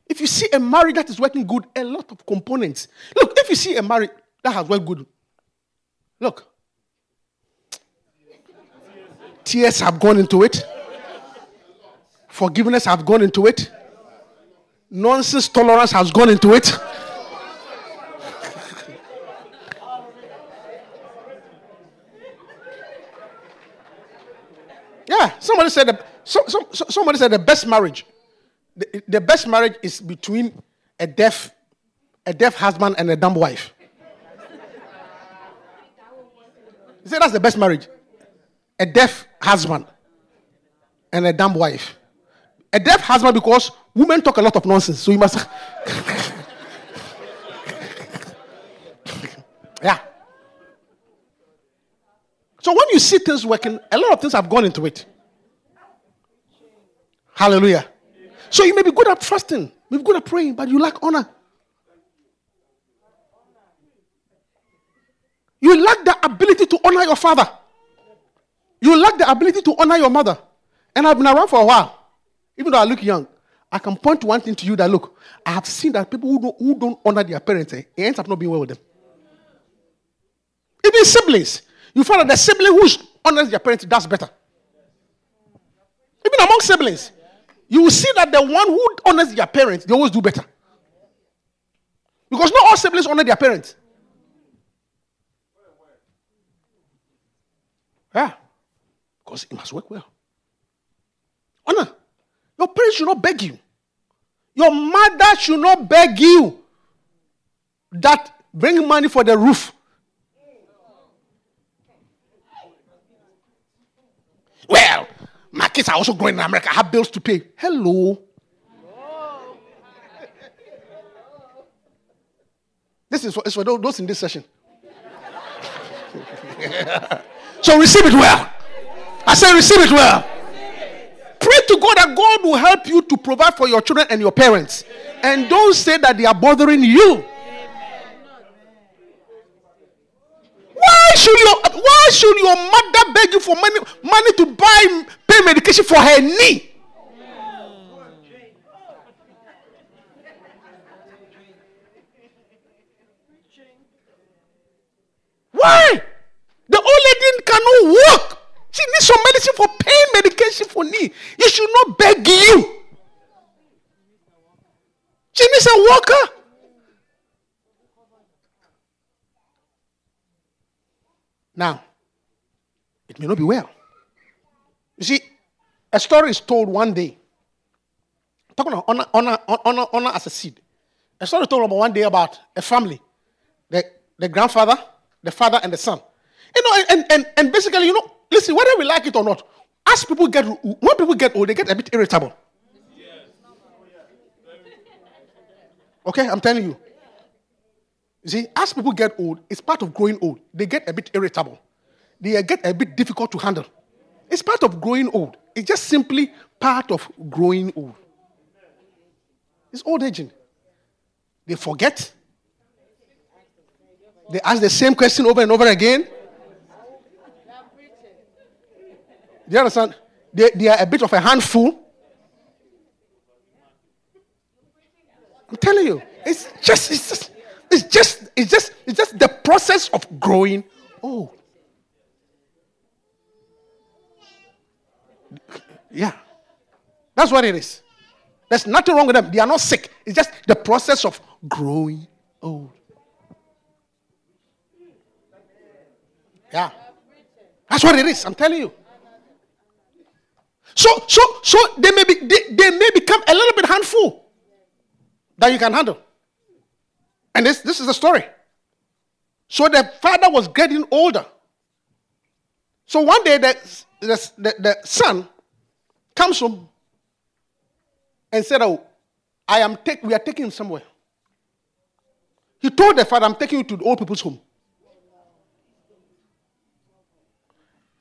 If you see a marriage that is working good, a lot of components. Look, if you see a marriage that has worked good, look. Tears have gone into it. Forgiveness have gone into it. Nonsense tolerance has gone into it. Yeah, somebody said the, so, so, somebody said the best marriage, the, the best marriage is between a deaf, a deaf husband and a dumb wife. He said that's the best marriage. A deaf husband and a dumb wife. A deaf husband because women talk a lot of nonsense, so you must. yeah. So when you see things working, a lot of things have gone into it. Hallelujah. So you may be good at fasting, may be good at praying, but you lack honor. You lack the ability to honor your father. You lack the ability to honor your mother. And I've been around for a while. Even though I look young, I can point one thing to you that look, I have seen that people who don't, who don't honor their parents, eh, it ends up not being well with them. Even siblings, you find that the sibling who honors their parents does better. Even among siblings, you will see that the one who honors their parents, they always do better. Because not all siblings honor their parents. Yeah. Because it must work well. Honor. Your parents should not beg you. Your mother should not beg you that bring money for the roof. Well, my kids are also growing in America. I have bills to pay. Hello. This is for, for those in this session. so receive it well. I say receive it well. Pray to God that God will help you to provide for your children and your parents. And don't say that they are bothering you. Why should your why should your mother beg you for money money to buy pay medication for her knee? Why? The old lady cannot walk. She needs some medicine for pain medication for knee. You should not beg you. She needs a walker. Now, may not be well. You see, a story is told one day. talking about honor, honor, honor, honor as a seed. A story told about one day about a family. The, the grandfather, the father, and the son. You know, and, and, and basically, you know, listen, whether we like it or not, as people get, when people get old, they get a bit irritable. Okay, I'm telling you. You see, as people get old, it's part of growing old. They get a bit irritable. They get a bit difficult to handle. It's part of growing old. It's just simply part of growing old. It's old aging. They forget. They ask the same question over and over again. Do you understand? They, they are a bit of a handful. I'm telling you, it's just, it's just, it's just, it's just, it's just the process of growing old. Yeah. That's what it is. There's nothing wrong with them. They are not sick. It's just the process of growing old. Yeah. That's what it is. I'm telling you. So, so, so they may be, they, they may become a little bit handful that you can handle. And this, this is the story. So the father was getting older. So one day the, the, the, the son comes home and said, Oh, I am take, we are taking him somewhere. He told the father, I'm taking you to the old people's home.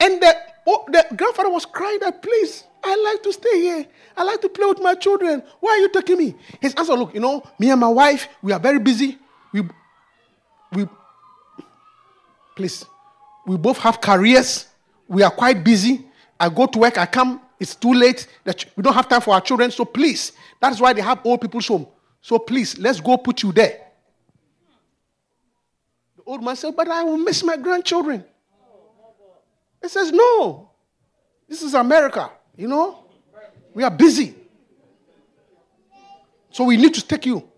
And the, oh, the grandfather was crying that, please, I like to stay here. I like to play with my children. Why are you taking me? His answer, look, you know, me and my wife, we are very busy. We, we, please, we both have careers. We are quite busy. I go to work, I come, it's too late. That we don't have time for our children. So please, that's why they have old people's home. So please, let's go put you there. The old man said, But I will miss my grandchildren. He says, No. This is America, you know? We are busy. So we need to take you.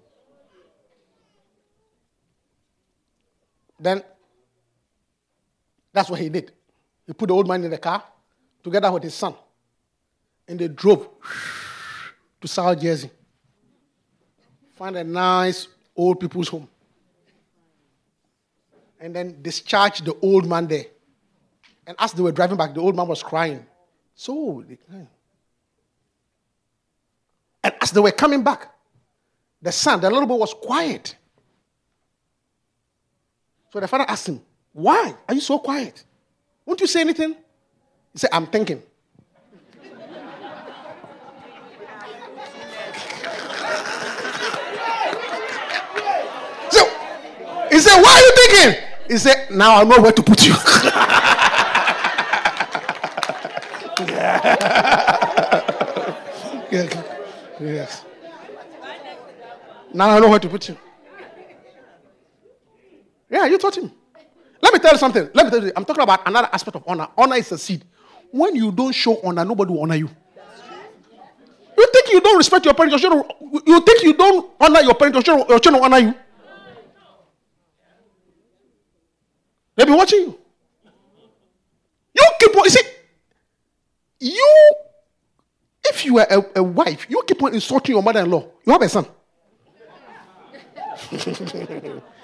Then that's what he did. He put the old man in the car together with his son. And they drove to South Jersey. Find a nice old people's home. And then discharged the old man there. And as they were driving back, the old man was crying. So, and as they were coming back, the son, the little boy, was quiet. So the father asked him, Why are you so quiet? Won't you say anything? He said, I'm thinking. so he said, Why are you thinking? He said, Now I know where to put you. yes. Now I know where to put you. Yeah, you taught him. Let me tell you something. Let me tell you. I'm talking about another aspect of honor. Honor is a seed. When you don't show honor, nobody will honor you. You think you don't respect your parents, your children, you think you don't honor your parents, your children, your children honor you. They'll be watching you. You keep on, you see, you, if you are a, a wife, you keep on insulting your mother in law, you have a son.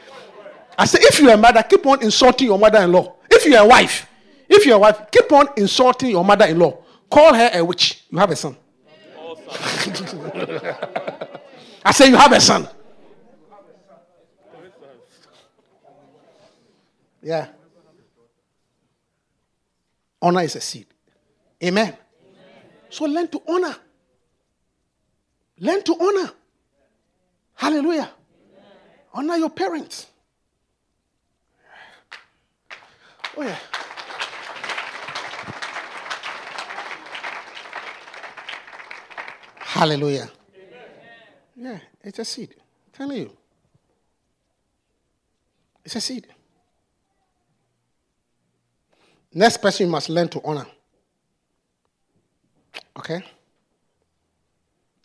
I say, if you're a mother, keep on insulting your mother in law. If you're a wife, if you're a wife, keep on insulting your mother in law. Call her a witch. You have a son. I say, you have a son. Yeah. Honor is a seed. Amen. Amen. So learn to honor. Learn to honor. Hallelujah. Amen. Honor your parents. Oh, yeah. Hallelujah. Yeah, it's a seed. I'm telling you. It's a seed. Next person you must learn to honor. Okay?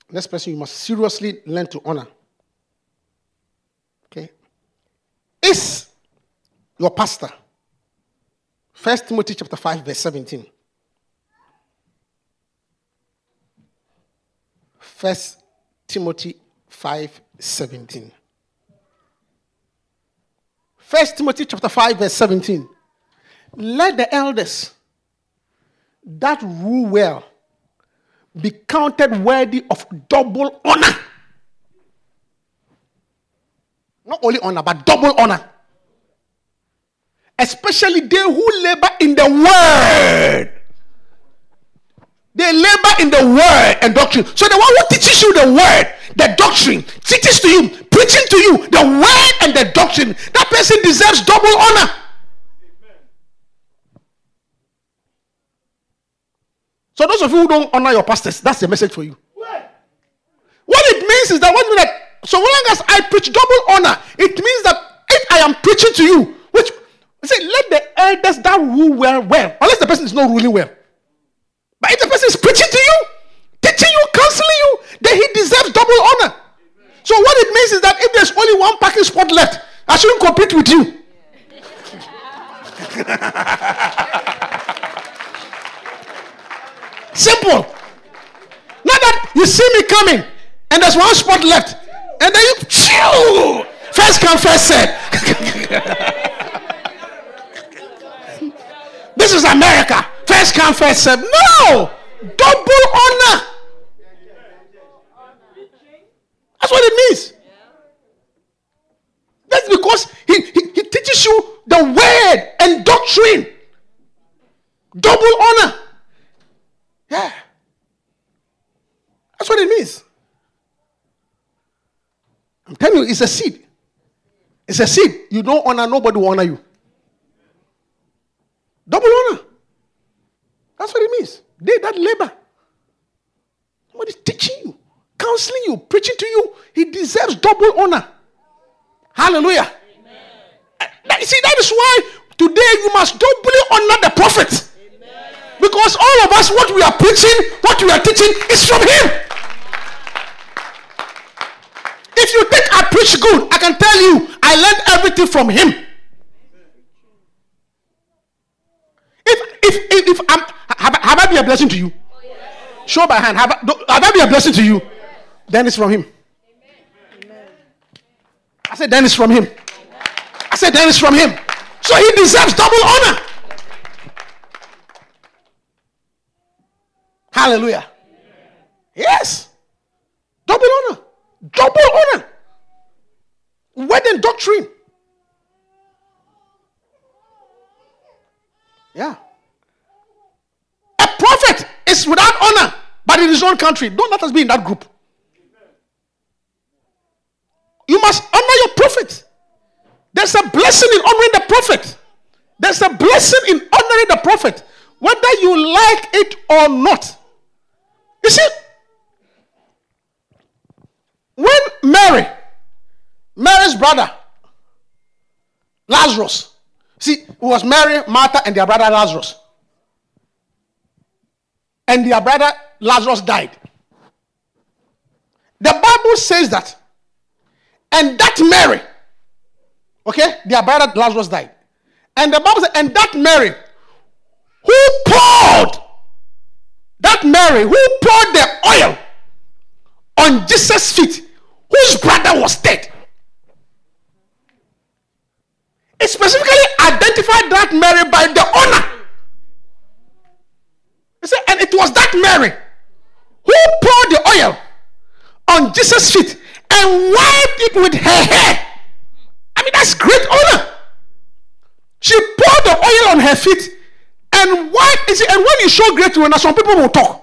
Next person you must seriously learn to honor. Okay? Is your pastor. First Timothy chapter 5, verse 17. First Timothy 5, 17. First Timothy chapter 5, verse 17. Let the elders that rule well be counted worthy of double honor. Not only honor, but double honor. Especially they who labor in the word. They labor in the word and doctrine. So the one who teaches you the word, the doctrine, teaches to you, preaching to you the word and the doctrine, that person deserves double honor. So those of you who don't honor your pastors, that's the message for you. What it means is that what that so long as I preach double honor, it means that if I am preaching to you, say let the elders that rule well well, unless the person is not ruling well. But if the person is preaching to you, teaching you, counseling you, then he deserves double honor. So what it means is that if there's only one parking spot left, I shouldn't compete with you. Simple. Now that you see me coming and there's one spot left, and then you phew, first come, first serve. this is America. First come, first serve. No! Double honor. That's what it means. That's because he, he, he teaches you the word and doctrine. Double honor. Yeah. That's what it means. I'm telling you, it's a seed. It's a seed. You don't honor, nobody will honor you. Double honor. That's what it means. They that labor. Somebody's teaching you, counseling you, preaching to you. He deserves double honor. Hallelujah. Amen. Eh, see, that is why today you must doubly honor the prophet. Because all of us, what we are preaching, what we are teaching is from him. If you think I preach good, I can tell you, I learned everything from him. If if if, if I'm have, have I been a blessing to you? Show by hand. Have I, have I been a blessing to you? Then it's from him. I said, then it's from him. I said, then it's from him. So he deserves double honor. Hallelujah. Yes. Double honor. Double honor. Wedding doctrine. Yeah. A prophet is without honor, but in his own country. Don't let us be in that group. You must honor your prophet. There's a blessing in honoring the prophet. There's a blessing in honoring the prophet, whether you like it or not. You see, when Mary, Mary's brother, Lazarus, see, it was Mary, Martha, and their brother Lazarus. And their brother Lazarus died. The Bible says that, and that Mary, okay, their brother Lazarus died. And the Bible says, and that Mary who poured, that Mary who poured the oil on Jesus' feet, whose brother was dead. It specifically identified that Mary by the honor. He said, and it was that Mary who poured the oil on Jesus' feet and wiped it with her hair. I mean, that's great honor. She poured the oil on her feet and wiped it. And when you show great honor, some people will talk.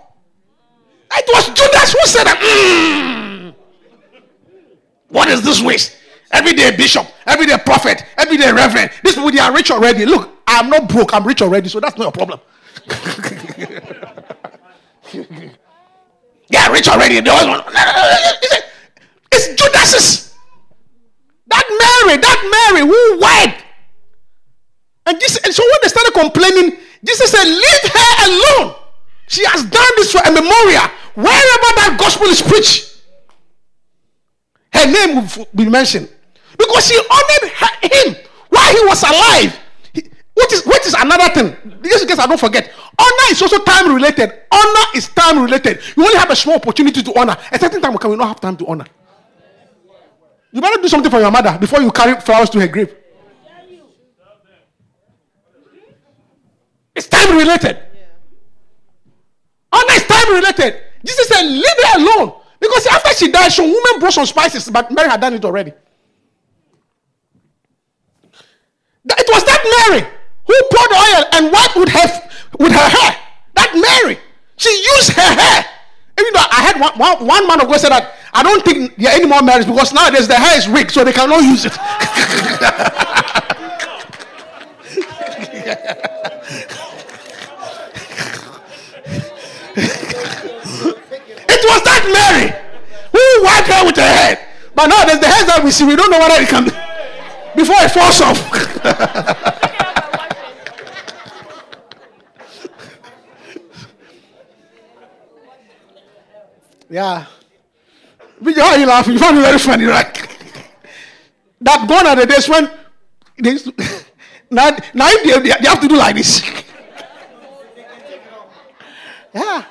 It was Judas who said that. Mm, what is this waste? Everyday bishop, everyday prophet, everyday reverend. This people they are rich already. Look, I'm not broke. I'm rich already, so that's not a problem. Are rich already. It's Judas's. That Mary, that Mary who wiped. And, this, and so when they started complaining, Jesus said, Leave her alone. She has done this for a memorial. Wherever that gospel is preached, her name will be mentioned. Because she honored her, him while he was alive. What is, what is another thing? Just in case I don't forget. Honor is also time related. Honor is time related. You only have a small opportunity to honor. A certain time will come, you don't have time to honor. You better do something for your mother before you carry flowers to her grave. It's time related. Honor is time related. Jesus said, Leave her alone. Because after she died, some woman brought some spices, but Mary had done it already. It was that Mary who poured oil and wiped with her with her hair. That Mary, she used her hair. Even though I had one, one, one man of God said that I don't think there are any more marriages because nowadays the hair is rigged, so they cannot use it. it was that Mary who wiped her with her head. But nowadays the hairs that we see, we don't know whether it can be before it falls off. Yeah. How are you laughing? You found it very funny, right? that gone are the days when they used to, now, now they, they, have to do like this. yeah.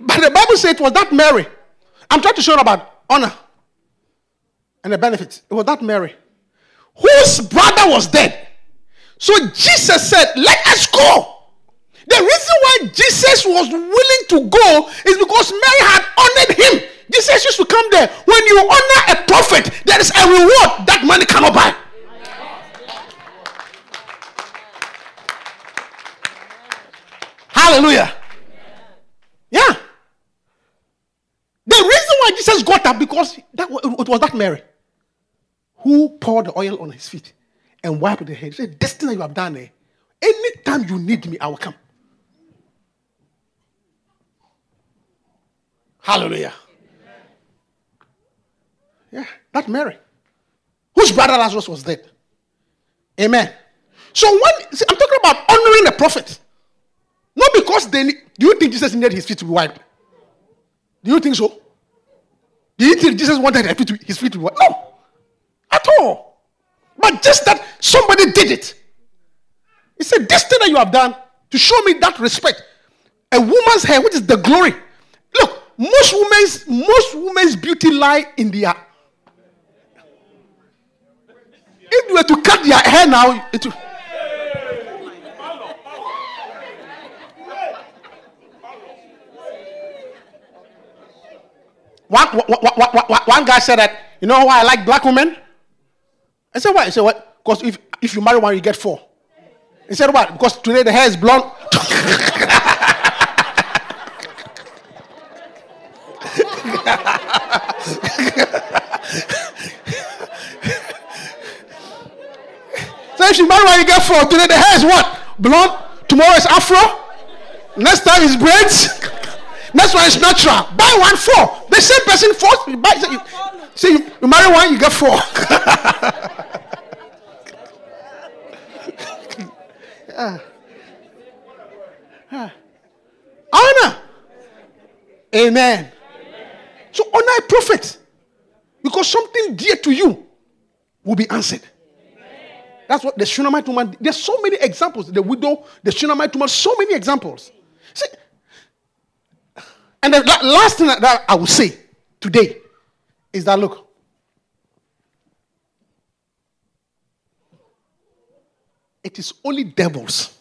But the Bible said it was that Mary. I'm trying to show about honor and the benefits. It was that Mary whose brother was dead. So Jesus said, Let us go. The reason why Jesus was willing to go is because Mary had honored him. Jesus used to come there. When you honor a prophet, there is a reward that money cannot buy. Hallelujah. Yeah. The reason why Jesus got up because that it was that Mary who poured the oil on his feet and wiped the head. He said, This thing that you have done, eh? anytime you need me, I will come. Hallelujah. Yeah, not Mary, whose brother Lazarus was dead. Amen. So when see, I'm talking about honoring the prophet, not because they. Do you think Jesus needed his feet to be wiped? Do you think so? Do you think Jesus wanted his feet to, his feet to be wiped? No, at all. But just that somebody did it. He said, "This thing that you have done to show me that respect, a woman's hair, which is the glory." Look, most women's most women's beauty lie in their if you were to cut their hair now it will one, one, one, one guy said that you know why I like black women? I said why? He said what? Because if if you marry one, you get four. He said what? Because today the hair is blonde. so if you marry one, you get four. Today the hair is what? Blonde. Tomorrow is afro. Next time is braids. Next one is natural. Buy one four. The same person four. You buy. So you, see, you, you marry one, you get four. yeah. Yeah. Honor. Amen. So honor a prophet. Because something dear to you will be answered. That's what the Shunammite woman. There's so many examples. The widow, the Shunammite woman, so many examples. See, and the last thing that I will say today is that look, it is only devils.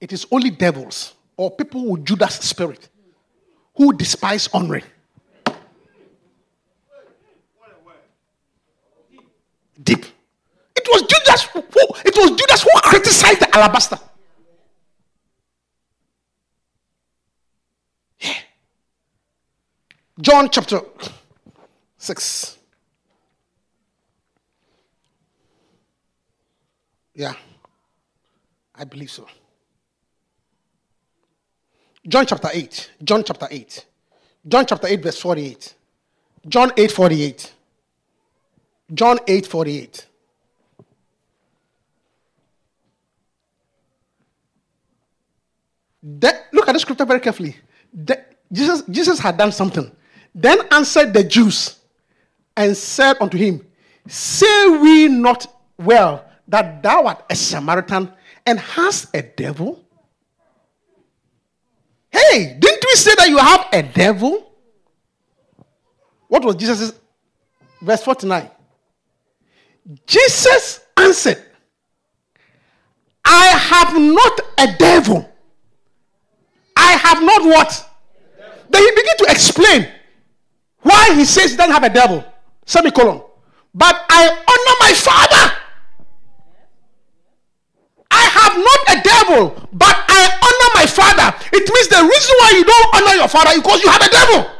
It is only devils or people with Judas spirit who despise honoring. Deep. It was Judas who it was Judas who criticized the alabaster. Yeah. John chapter 6. Yeah. I believe so. John chapter 8. John chapter 8. John chapter 8, verse 48. John 8 48. John 8 48. look at the scripture very carefully. Jesus, Jesus had done something. Then answered the Jews and said unto him, Say we not well that thou art a Samaritan and hast a devil? Hey, didn't we say that you have a devil? What was Jesus' verse 49? Jesus answered, I have not a devil. I have not what? Then he began to explain why he says he doesn't have a devil. Semicolon. But I honor my father. I have not a devil, but I honor my father. It means the reason why you don't honor your father is because you have a devil.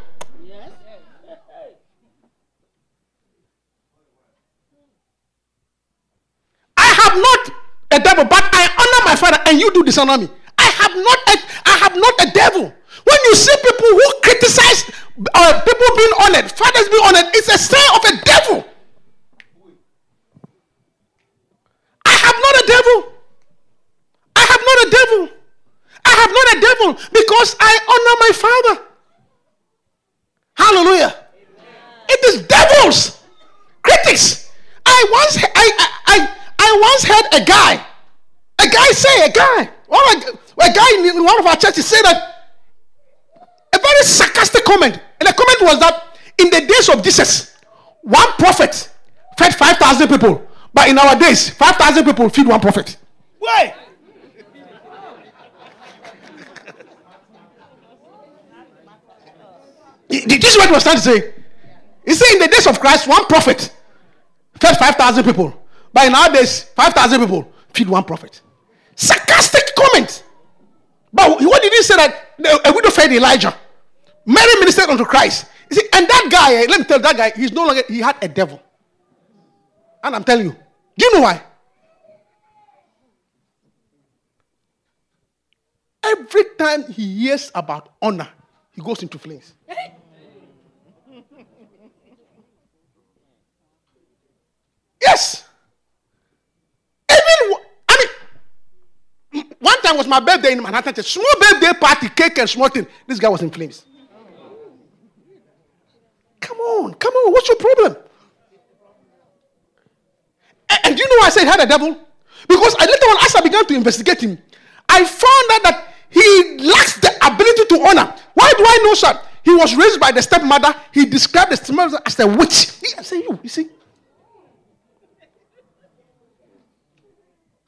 I have not a devil, but I honor my father, and you do dishonor me. I have not a, I have not a devil. When you see people who criticize uh, people being honored, fathers being honored, it's a sign of a devil. I have not a devil. I have not a devil. I have because I honor my father. Hallelujah. Amen. It is devils, critics. I once I, I, I, I once heard a guy, a guy say, a guy, a, a guy in one of our churches say that a very sarcastic comment. And the comment was that in the days of Jesus, one prophet fed 5,000 people. But in our days, 5,000 people feed one prophet. Why? This is what he was trying to say. He said, in the days of Christ, one prophet fed 5,000 people. But in our days, 5,000 people feed one prophet. Sarcastic comment. But what did he say that a widow fed Elijah? Mary ministered unto Christ. You see, and that guy, eh, let me tell you, that guy, he's no longer, he had a devil. And I'm telling you, do you know why? Every time he hears about honor, he goes into flames. Yes. Even, I mean, one time was my birthday in Manhattan, a small birthday party, cake and small thing. This guy was in flames. Come on, come on, what's your problem? And, and do you know why I said he had a devil? Because I later on, as I began to investigate him, I found out that he lacks the ability to honor. Why do I know, sir? He was raised by the stepmother. He described the stepmother as a witch. I say, you, you see.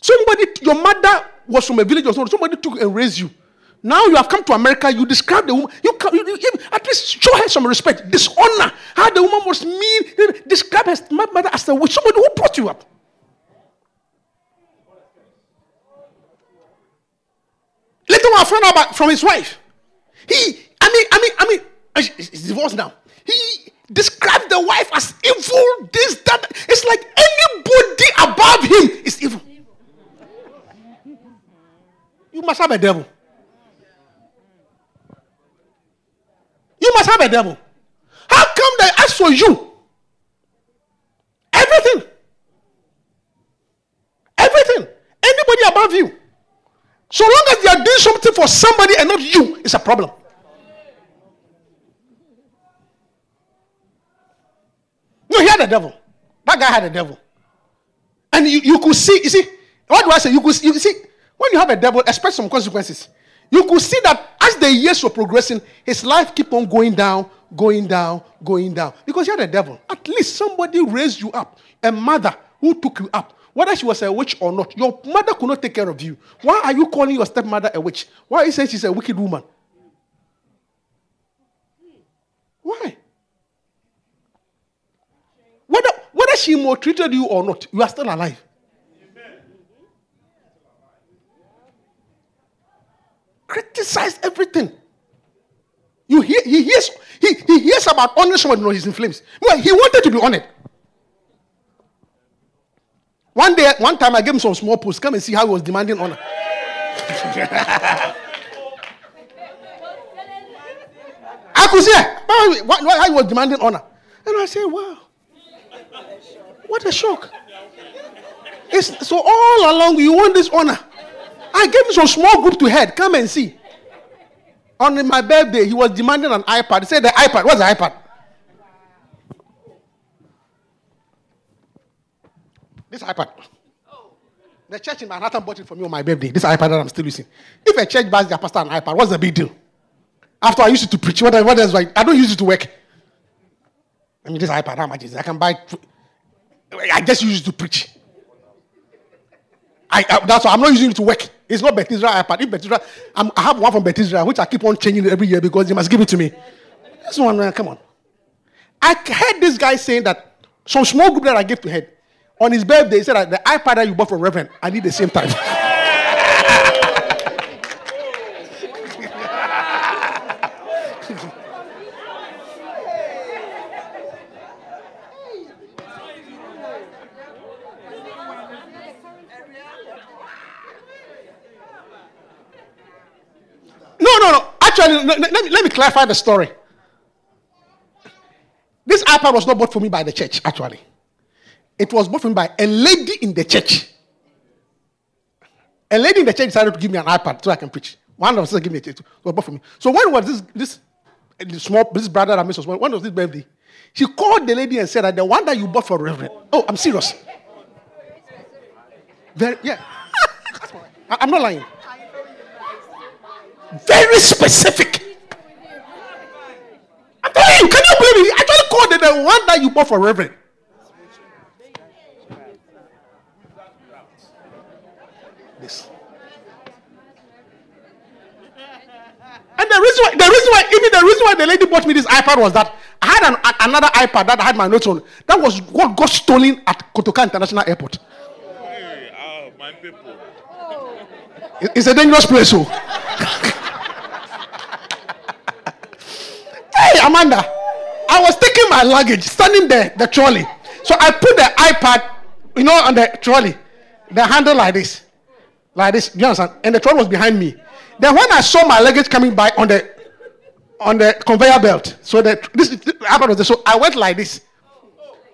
Somebody, your mother was from a village or something. Somebody took and raised you. Now you have come to America, you describe the woman. You, can, you, you at least show her some respect, dishonor. How the woman was mean. Describe her mother as a witch. Somebody who brought you up. Later on, I found out about, from his wife. He, I mean, I mean, I mean, he's divorced now. He described the wife as evil, this, that. It's like anybody above him is evil you must have a devil. You must have a devil. How come they ask for you? Everything. Everything. Anybody above you. So long as they are doing something for somebody and not you, it's a problem. No, he had a devil. That guy had a devil. And you, you could see, you see, what do I say? You could, you could see, when you have a devil, expect some consequences. You could see that as the years were progressing, his life keep on going down, going down, going down. Because you had a devil. At least somebody raised you up. A mother who took you up. Whether she was a witch or not, your mother could not take care of you. Why are you calling your stepmother a witch? Why are you saying she's a wicked woman? Why? Whether, whether she maltreated you or not, you are still alive. Criticize everything. You hear, he hears he, he hears about honoring someone, no, he's in flames. Well, he wanted to be honored. One day, one time I gave him some small posts. Come and see how he was demanding honor. I could see how he was demanding honor. And I said, wow. What a shock. It's, so all along you want this honor. I gave him some small group to head. Come and see. On my birthday, he was demanding an iPad. He said, The iPad. What's the iPad? This iPad. The church in Manhattan bought it for me on my birthday. This iPad that I'm still using. If a church buys their pastor an iPad, what's the big deal? After I used it to preach, what, what else? I don't use it to work. I mean, this iPad, how much is it? I can buy. I just use it to preach. I, I, that's why I'm not using it to work. It's not Beth iPad. If I'm, i have one from Beth which I keep on changing every year because they must give it to me. This one, man, come on. I heard this guy saying that some small group that I gave to head on his birthday, he said that the iPad that you bought for Reverend, I need the same time. no, no. Actually, let, let, let, me clarify the story. This iPad was not bought for me by the church, actually. It was bought for me by a lady in the church. A lady in the church decided to give me an iPad so I can preach. One of us gave me a church. It bought for me. So when was this this small this brother that was when was this birthday? She called the lady and said that the one that you bought for Reverend. Oh, I'm serious. Very yeah. I'm not lying. Very specific. I'm telling you, can you believe it? I actually called it the one that you bought for Reverend. This. And the reason why, the reason why, even the reason why the lady bought me this iPad was that I had an, another iPad that I had my notes on. That was what got stolen at Kotoka International Airport. Hey, oh, my people. It's a dangerous place, oh. so. Oh. Hey, Amanda, I was taking my luggage, standing there, the trolley. So I put the iPad, you know, on the trolley, the handle like this, like this. You understand? And the trolley was behind me. Then when I saw my luggage coming by on the on the conveyor belt, so that this, iPad was there, so I went like this.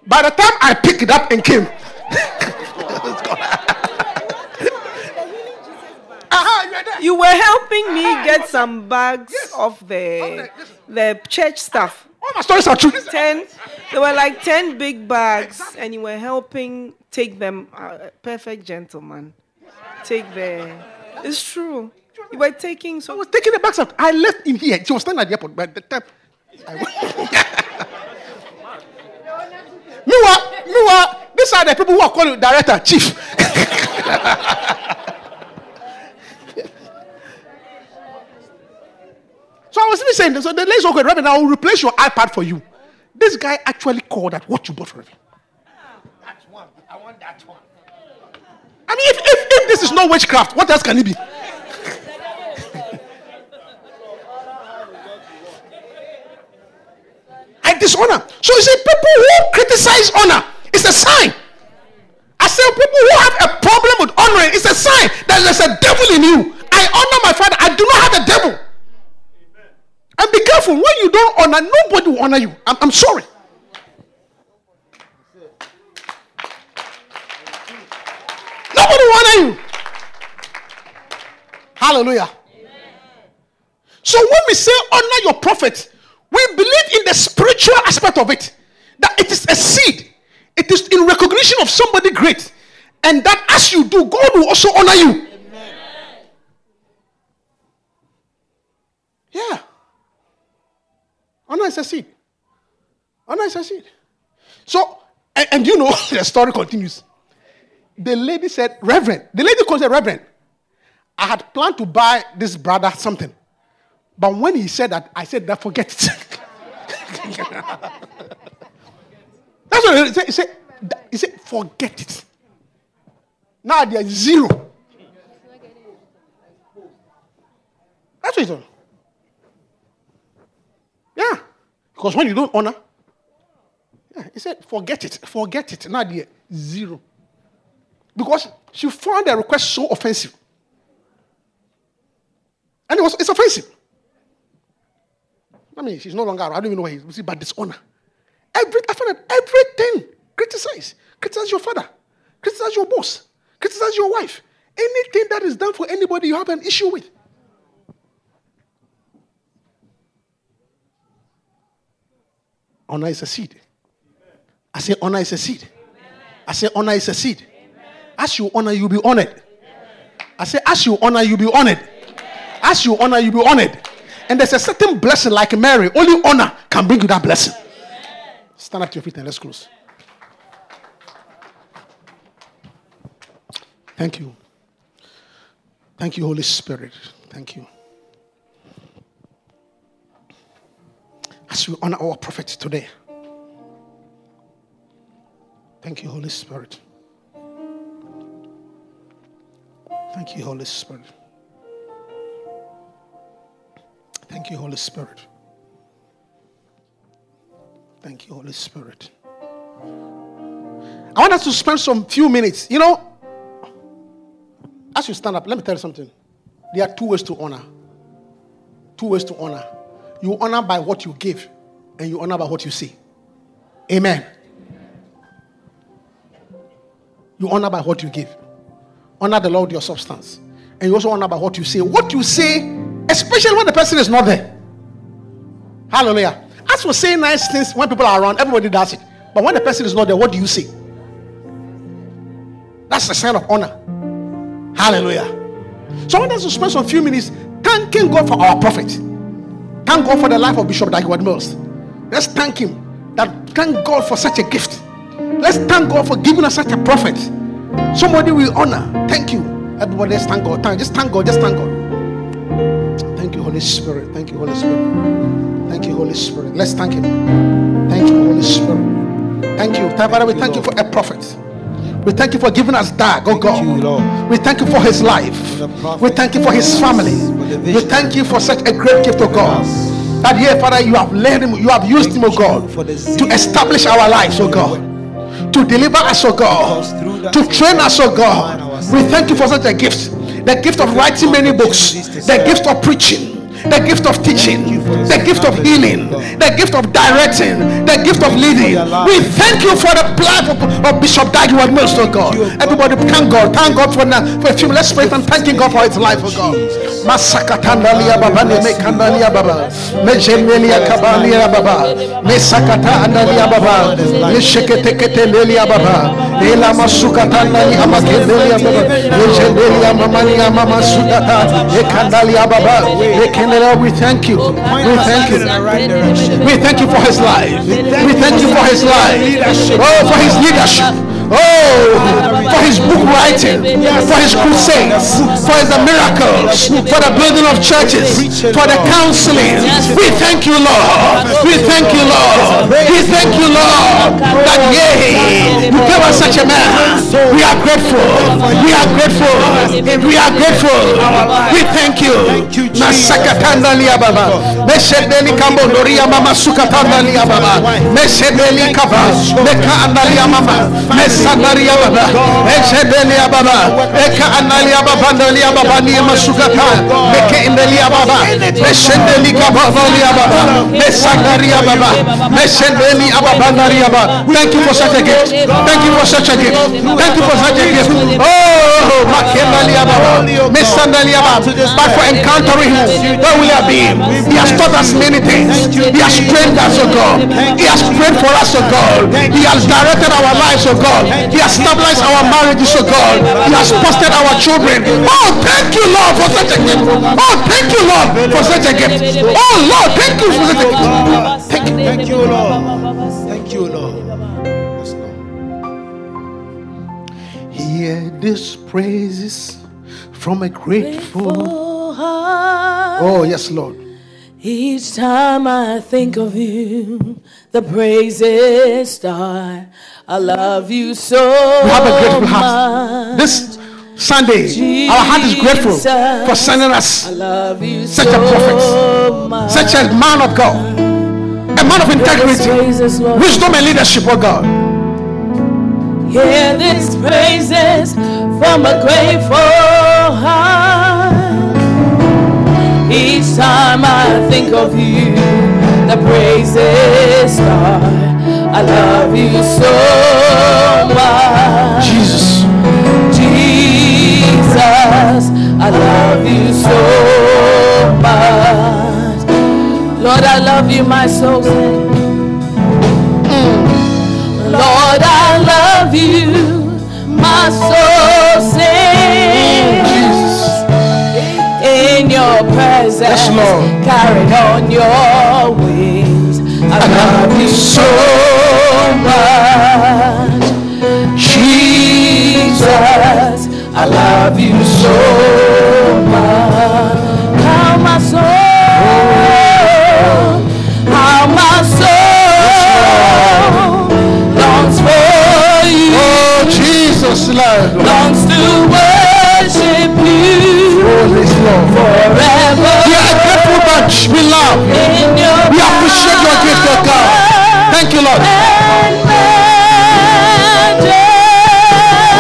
By the time I picked it up and came. you were helping me get some bags yes. of the the church stuff. All my stories are true. Ten, there were like ten big bags, exactly. and you were helping take them. Uh, perfect gentleman, take the. It's true. You were taking. So I was taking the bags out. I left in here. She was standing at the airport, but the time. I meanwhile, meanwhile, these are the people who are calling director, chief. So I was even saying, so the lady's okay, Reverend, I will replace your iPad for you. This guy actually called that what you bought for him. That's one. I want that one. I mean, if, if, if this is not witchcraft, what else can it be? I dishonor. So you see, people who criticize honor, it's a sign. I say people who have a problem with honoring, it's a sign that there's a devil in you. I honor my father. I do not have a devil. And be careful when you don't honor, nobody will honor you. I'm, I'm sorry. Nobody will honor you. Hallelujah. So when we say honor your prophet, we believe in the spiritual aspect of it. That it is a seed It is in recognition of somebody great. And that as you do, God will also honor you. Yeah. Honor is a seed. Honor is a seed. So, and, and you know, the story continues. The lady said, Reverend. The lady called her Reverend. I had planned to buy this brother something. But when he said that, I said, that forget it. That's what he said. He said, he said forget it. Now there's zero. That's what he said. Yeah. Because when you don't honor, yeah, he said, forget it. Forget it. There's zero. Because she found the request so offensive. And it was it's offensive. I mean, she's no longer around. I don't even know where he is, but dishonor. Every, I found that everything criticize. Criticize your father. Criticize your boss. Criticize your wife. Anything that is done for anybody you have an issue with. Honor is a seed. I say honor is a seed. I say honor is a seed. As you honor, you'll be honored. I say, as you honor, you'll be honored. As you honor, you'll be honored. And there's a certain blessing like Mary. Only honor can bring you that blessing. Stand up to your feet and let's close. Thank you. Thank you, Holy Spirit. Thank you. As we honor our prophet today. Thank you, Holy Spirit. Thank you, Holy Spirit. Thank you, Holy Spirit. Thank you, Holy Spirit. I want us to spend some few minutes. You know, as you stand up, let me tell you something. There are two ways to honor. Two ways to honor. You honor by what you give, and you honor by what you see. Amen. You honor by what you give. Honor the Lord your substance. And you also honor by what you say. What you say, especially when the person is not there. Hallelujah. As for saying nice things when people are around, everybody does it. But when the person is not there, what do you say? That's a sign of honor. Hallelujah. So I want us to spend some few minutes thanking God for our prophet. Thank God for the life of Bishop Dag Heward-Mills. Let's thank him. That thank God for such a gift. Let's thank God for giving us such a prophet. Somebody we honor. Thank you. Everybody, let's thank God. Thank, just thank God. Just thank God. Thank you, Holy Spirit. Thank you, Holy Spirit. Thank you, Holy Spirit. Let's thank Him. Thank you, Holy Spirit. Thank you. Father, we thank you for a prophet. We thank you for giving us Dag, oh God. We thank you for his life. We thank you for his family. We thank you for such a great gift, oh God. That here, Father, you have led him, you have used him, oh God, to establish our lives, oh God to deliver us, oh God, to train us, oh God. We thank you for such a gift the gift of writing many books, the gift of preaching. The gift of teaching, the gift of healing, the gift of directing, the gift of leading. We thank you for the life of, of Bishop Dag Heward-Mills, oh God. Everybody, thank God, thank God for now. For a few let's pray and thanking God for his life, oh God. Masakatandalia baba mekandalia baba mejemelia kabalia baba mesakata andalia baba mesheketeketelia baba ela masukatandali amakendelia baba mejendelia mamania mama sukata ekandalia baba ekendelia we thank you. We thank you. We thank you for his life. We thank you for his life. Oh for his leadership Oh, for his book writing, for his crusades, for his miracles, for the building of churches, for the counseling. We thank you, Lord. We thank you, Lord. We thank you, Lord, that yea, you gave us such a man. We are grateful. We are grateful. We are grateful. We thank you. Masakatanda liya baba. Meshedeli. Mesanaria baba. Eshedelia baba. Eka analia baba ndalia baba ni masukata. Meke indelia baba. Meshedeli kaba ndalia baba. Mesanaria baba. Meshedeli ababa baba. Thank you for such a gift. Thank you for such a gift. Thank you for such a gift. Oh, Makendalia Baba, Mesandalia Baba. But for encountering him, where will I be? He has taught us many things. He has trained us, oh God. He has prayed for us, oh God. He has directed our lives, oh God. He has stabilized our marriages, oh God. He has fostered our children. Oh, thank you, Lord, for such a gift. Oh, thank you, Lord, for such a gift. Oh, Lord, thank you for such a gift. Thank you. Thank you, Lord. Thank you, Lord. Yes, Lord. Hear these praises from a grateful. Grateful heart. Oh, yes, Lord. Each time I think of you, the praises start. I love you so We have a grateful much. heart. This Sunday, our heart is grateful for sending I us love you Such a so prophet. much. such a man of God, a man of integrity, wisdom, and leadership, oh God. Hear these praises from a grateful heart. Each time I think of you, the praises start. I love you so much. Jesus. Jesus, I love you so much. Lord, I love you, my soul. says. Lord, I love you, my soul sings. Jesus. In your presence, Yes, carried on your wings. I love you so much. Jesus, I love you so much. How my soul, how my soul longs for you, Oh, Jesus, Lord. longs to worship you Oh, Lord. forever. We are a grateful bunch. We love. We appreciate your gift, oh God. Thank you, Lord.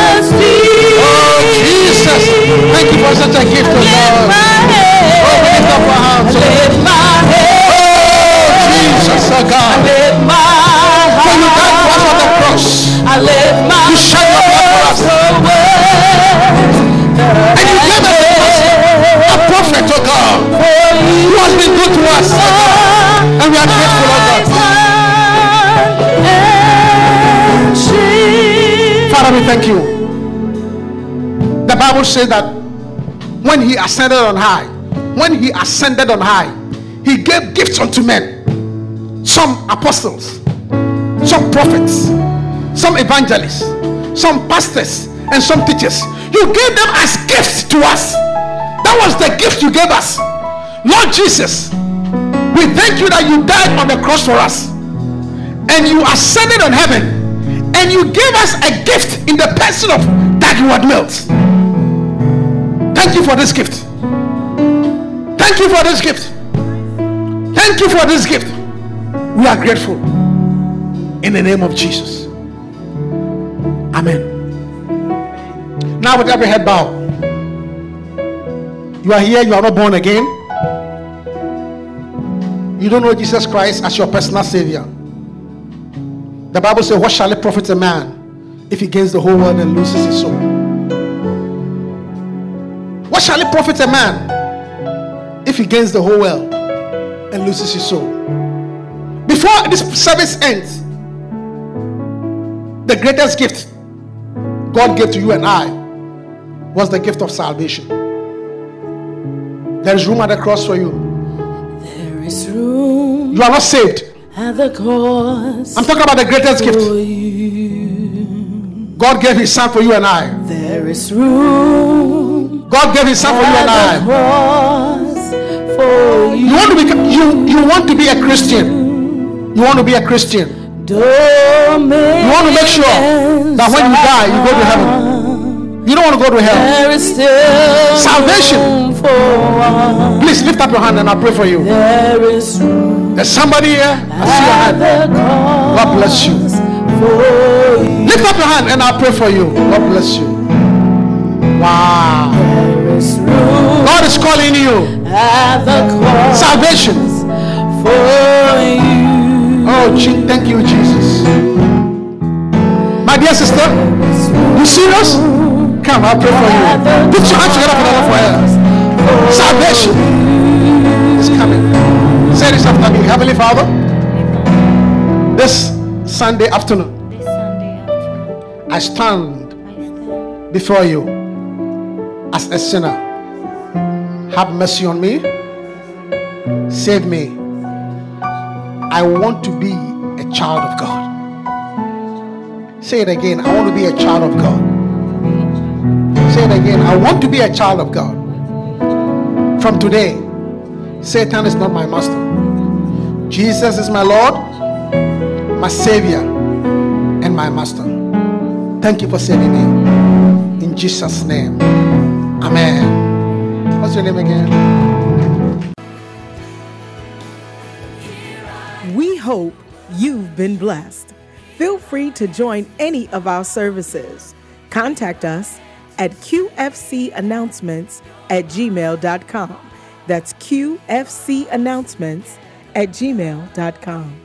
Oh, Jesus. Thank you for such a gift, oh God. Oh, we lift up our hands. oh. Oh, Jesus, oh God. For you died for us on the cross. I lift my You shed your blood who has been good to us. And we are grateful, oh God. Father, we thank you. The Bible says that when he ascended on high, when he ascended on high, he gave gifts unto men. Some apostles, some prophets, some evangelists, some pastors, and some teachers. You gave them as gifts to us. That was the gift you gave us. Lord Jesus, we thank you that you died on the cross for us and you ascended on heaven and you gave us a gift in the person of Dag Heward-Mills. Thank you for this gift. Thank you for this gift. Thank you for this gift. We are grateful. In the name of Jesus. Amen. Now, with every head bowed, you are here, you are not born again. Don't know Jesus Christ as your personal Savior. The Bible says, What shall it profit a man if he gains the whole world and loses his soul? What shall it profit a man if he gains the whole world and loses his soul? Before this service ends, the greatest gift God gave to you and I was the gift of salvation. There is room at the cross for you. There is room You are not saved. at the I'm talking about the greatest gift. you. God gave his son for you and I. There is room God gave his son for you and I. for you. You want to be you you want to be a Christian. You want to be a Christian. You You want to make sure that when you die, you go to heaven. You don't want to go to hell. There is still Salvation. room for one. Please lift up your hand and I'll pray for you. There is room There's somebody here. I see your hand. God bless you. Lift up your hand and I'll pray for you. God bless you. Wow. There is room God is calling you. Salvation. for you. Oh, thank you, Jesus. My My dear sister, you serious? Come, I'll pray for you. Put your hands together for the Lord for her. Salvation is coming. Say this after me. Heavenly Father, this Sunday afternoon, This Sunday afternoon, I stand before you as a sinner. Have mercy on me. Save me. I want to be a child of God. Say it again. I want to be a child of God. Say it again. I want to be a child of God. From today, Satan is not my master. Jesus is my Lord, my Savior, and my Master. Thank you for saving me. In Jesus' name. Amen. What's your name again? We hope you've been blessed. Feel free to join any of our services. Contact us at qfcannouncements at gmail.com. That's qfcannouncements at gmail.com.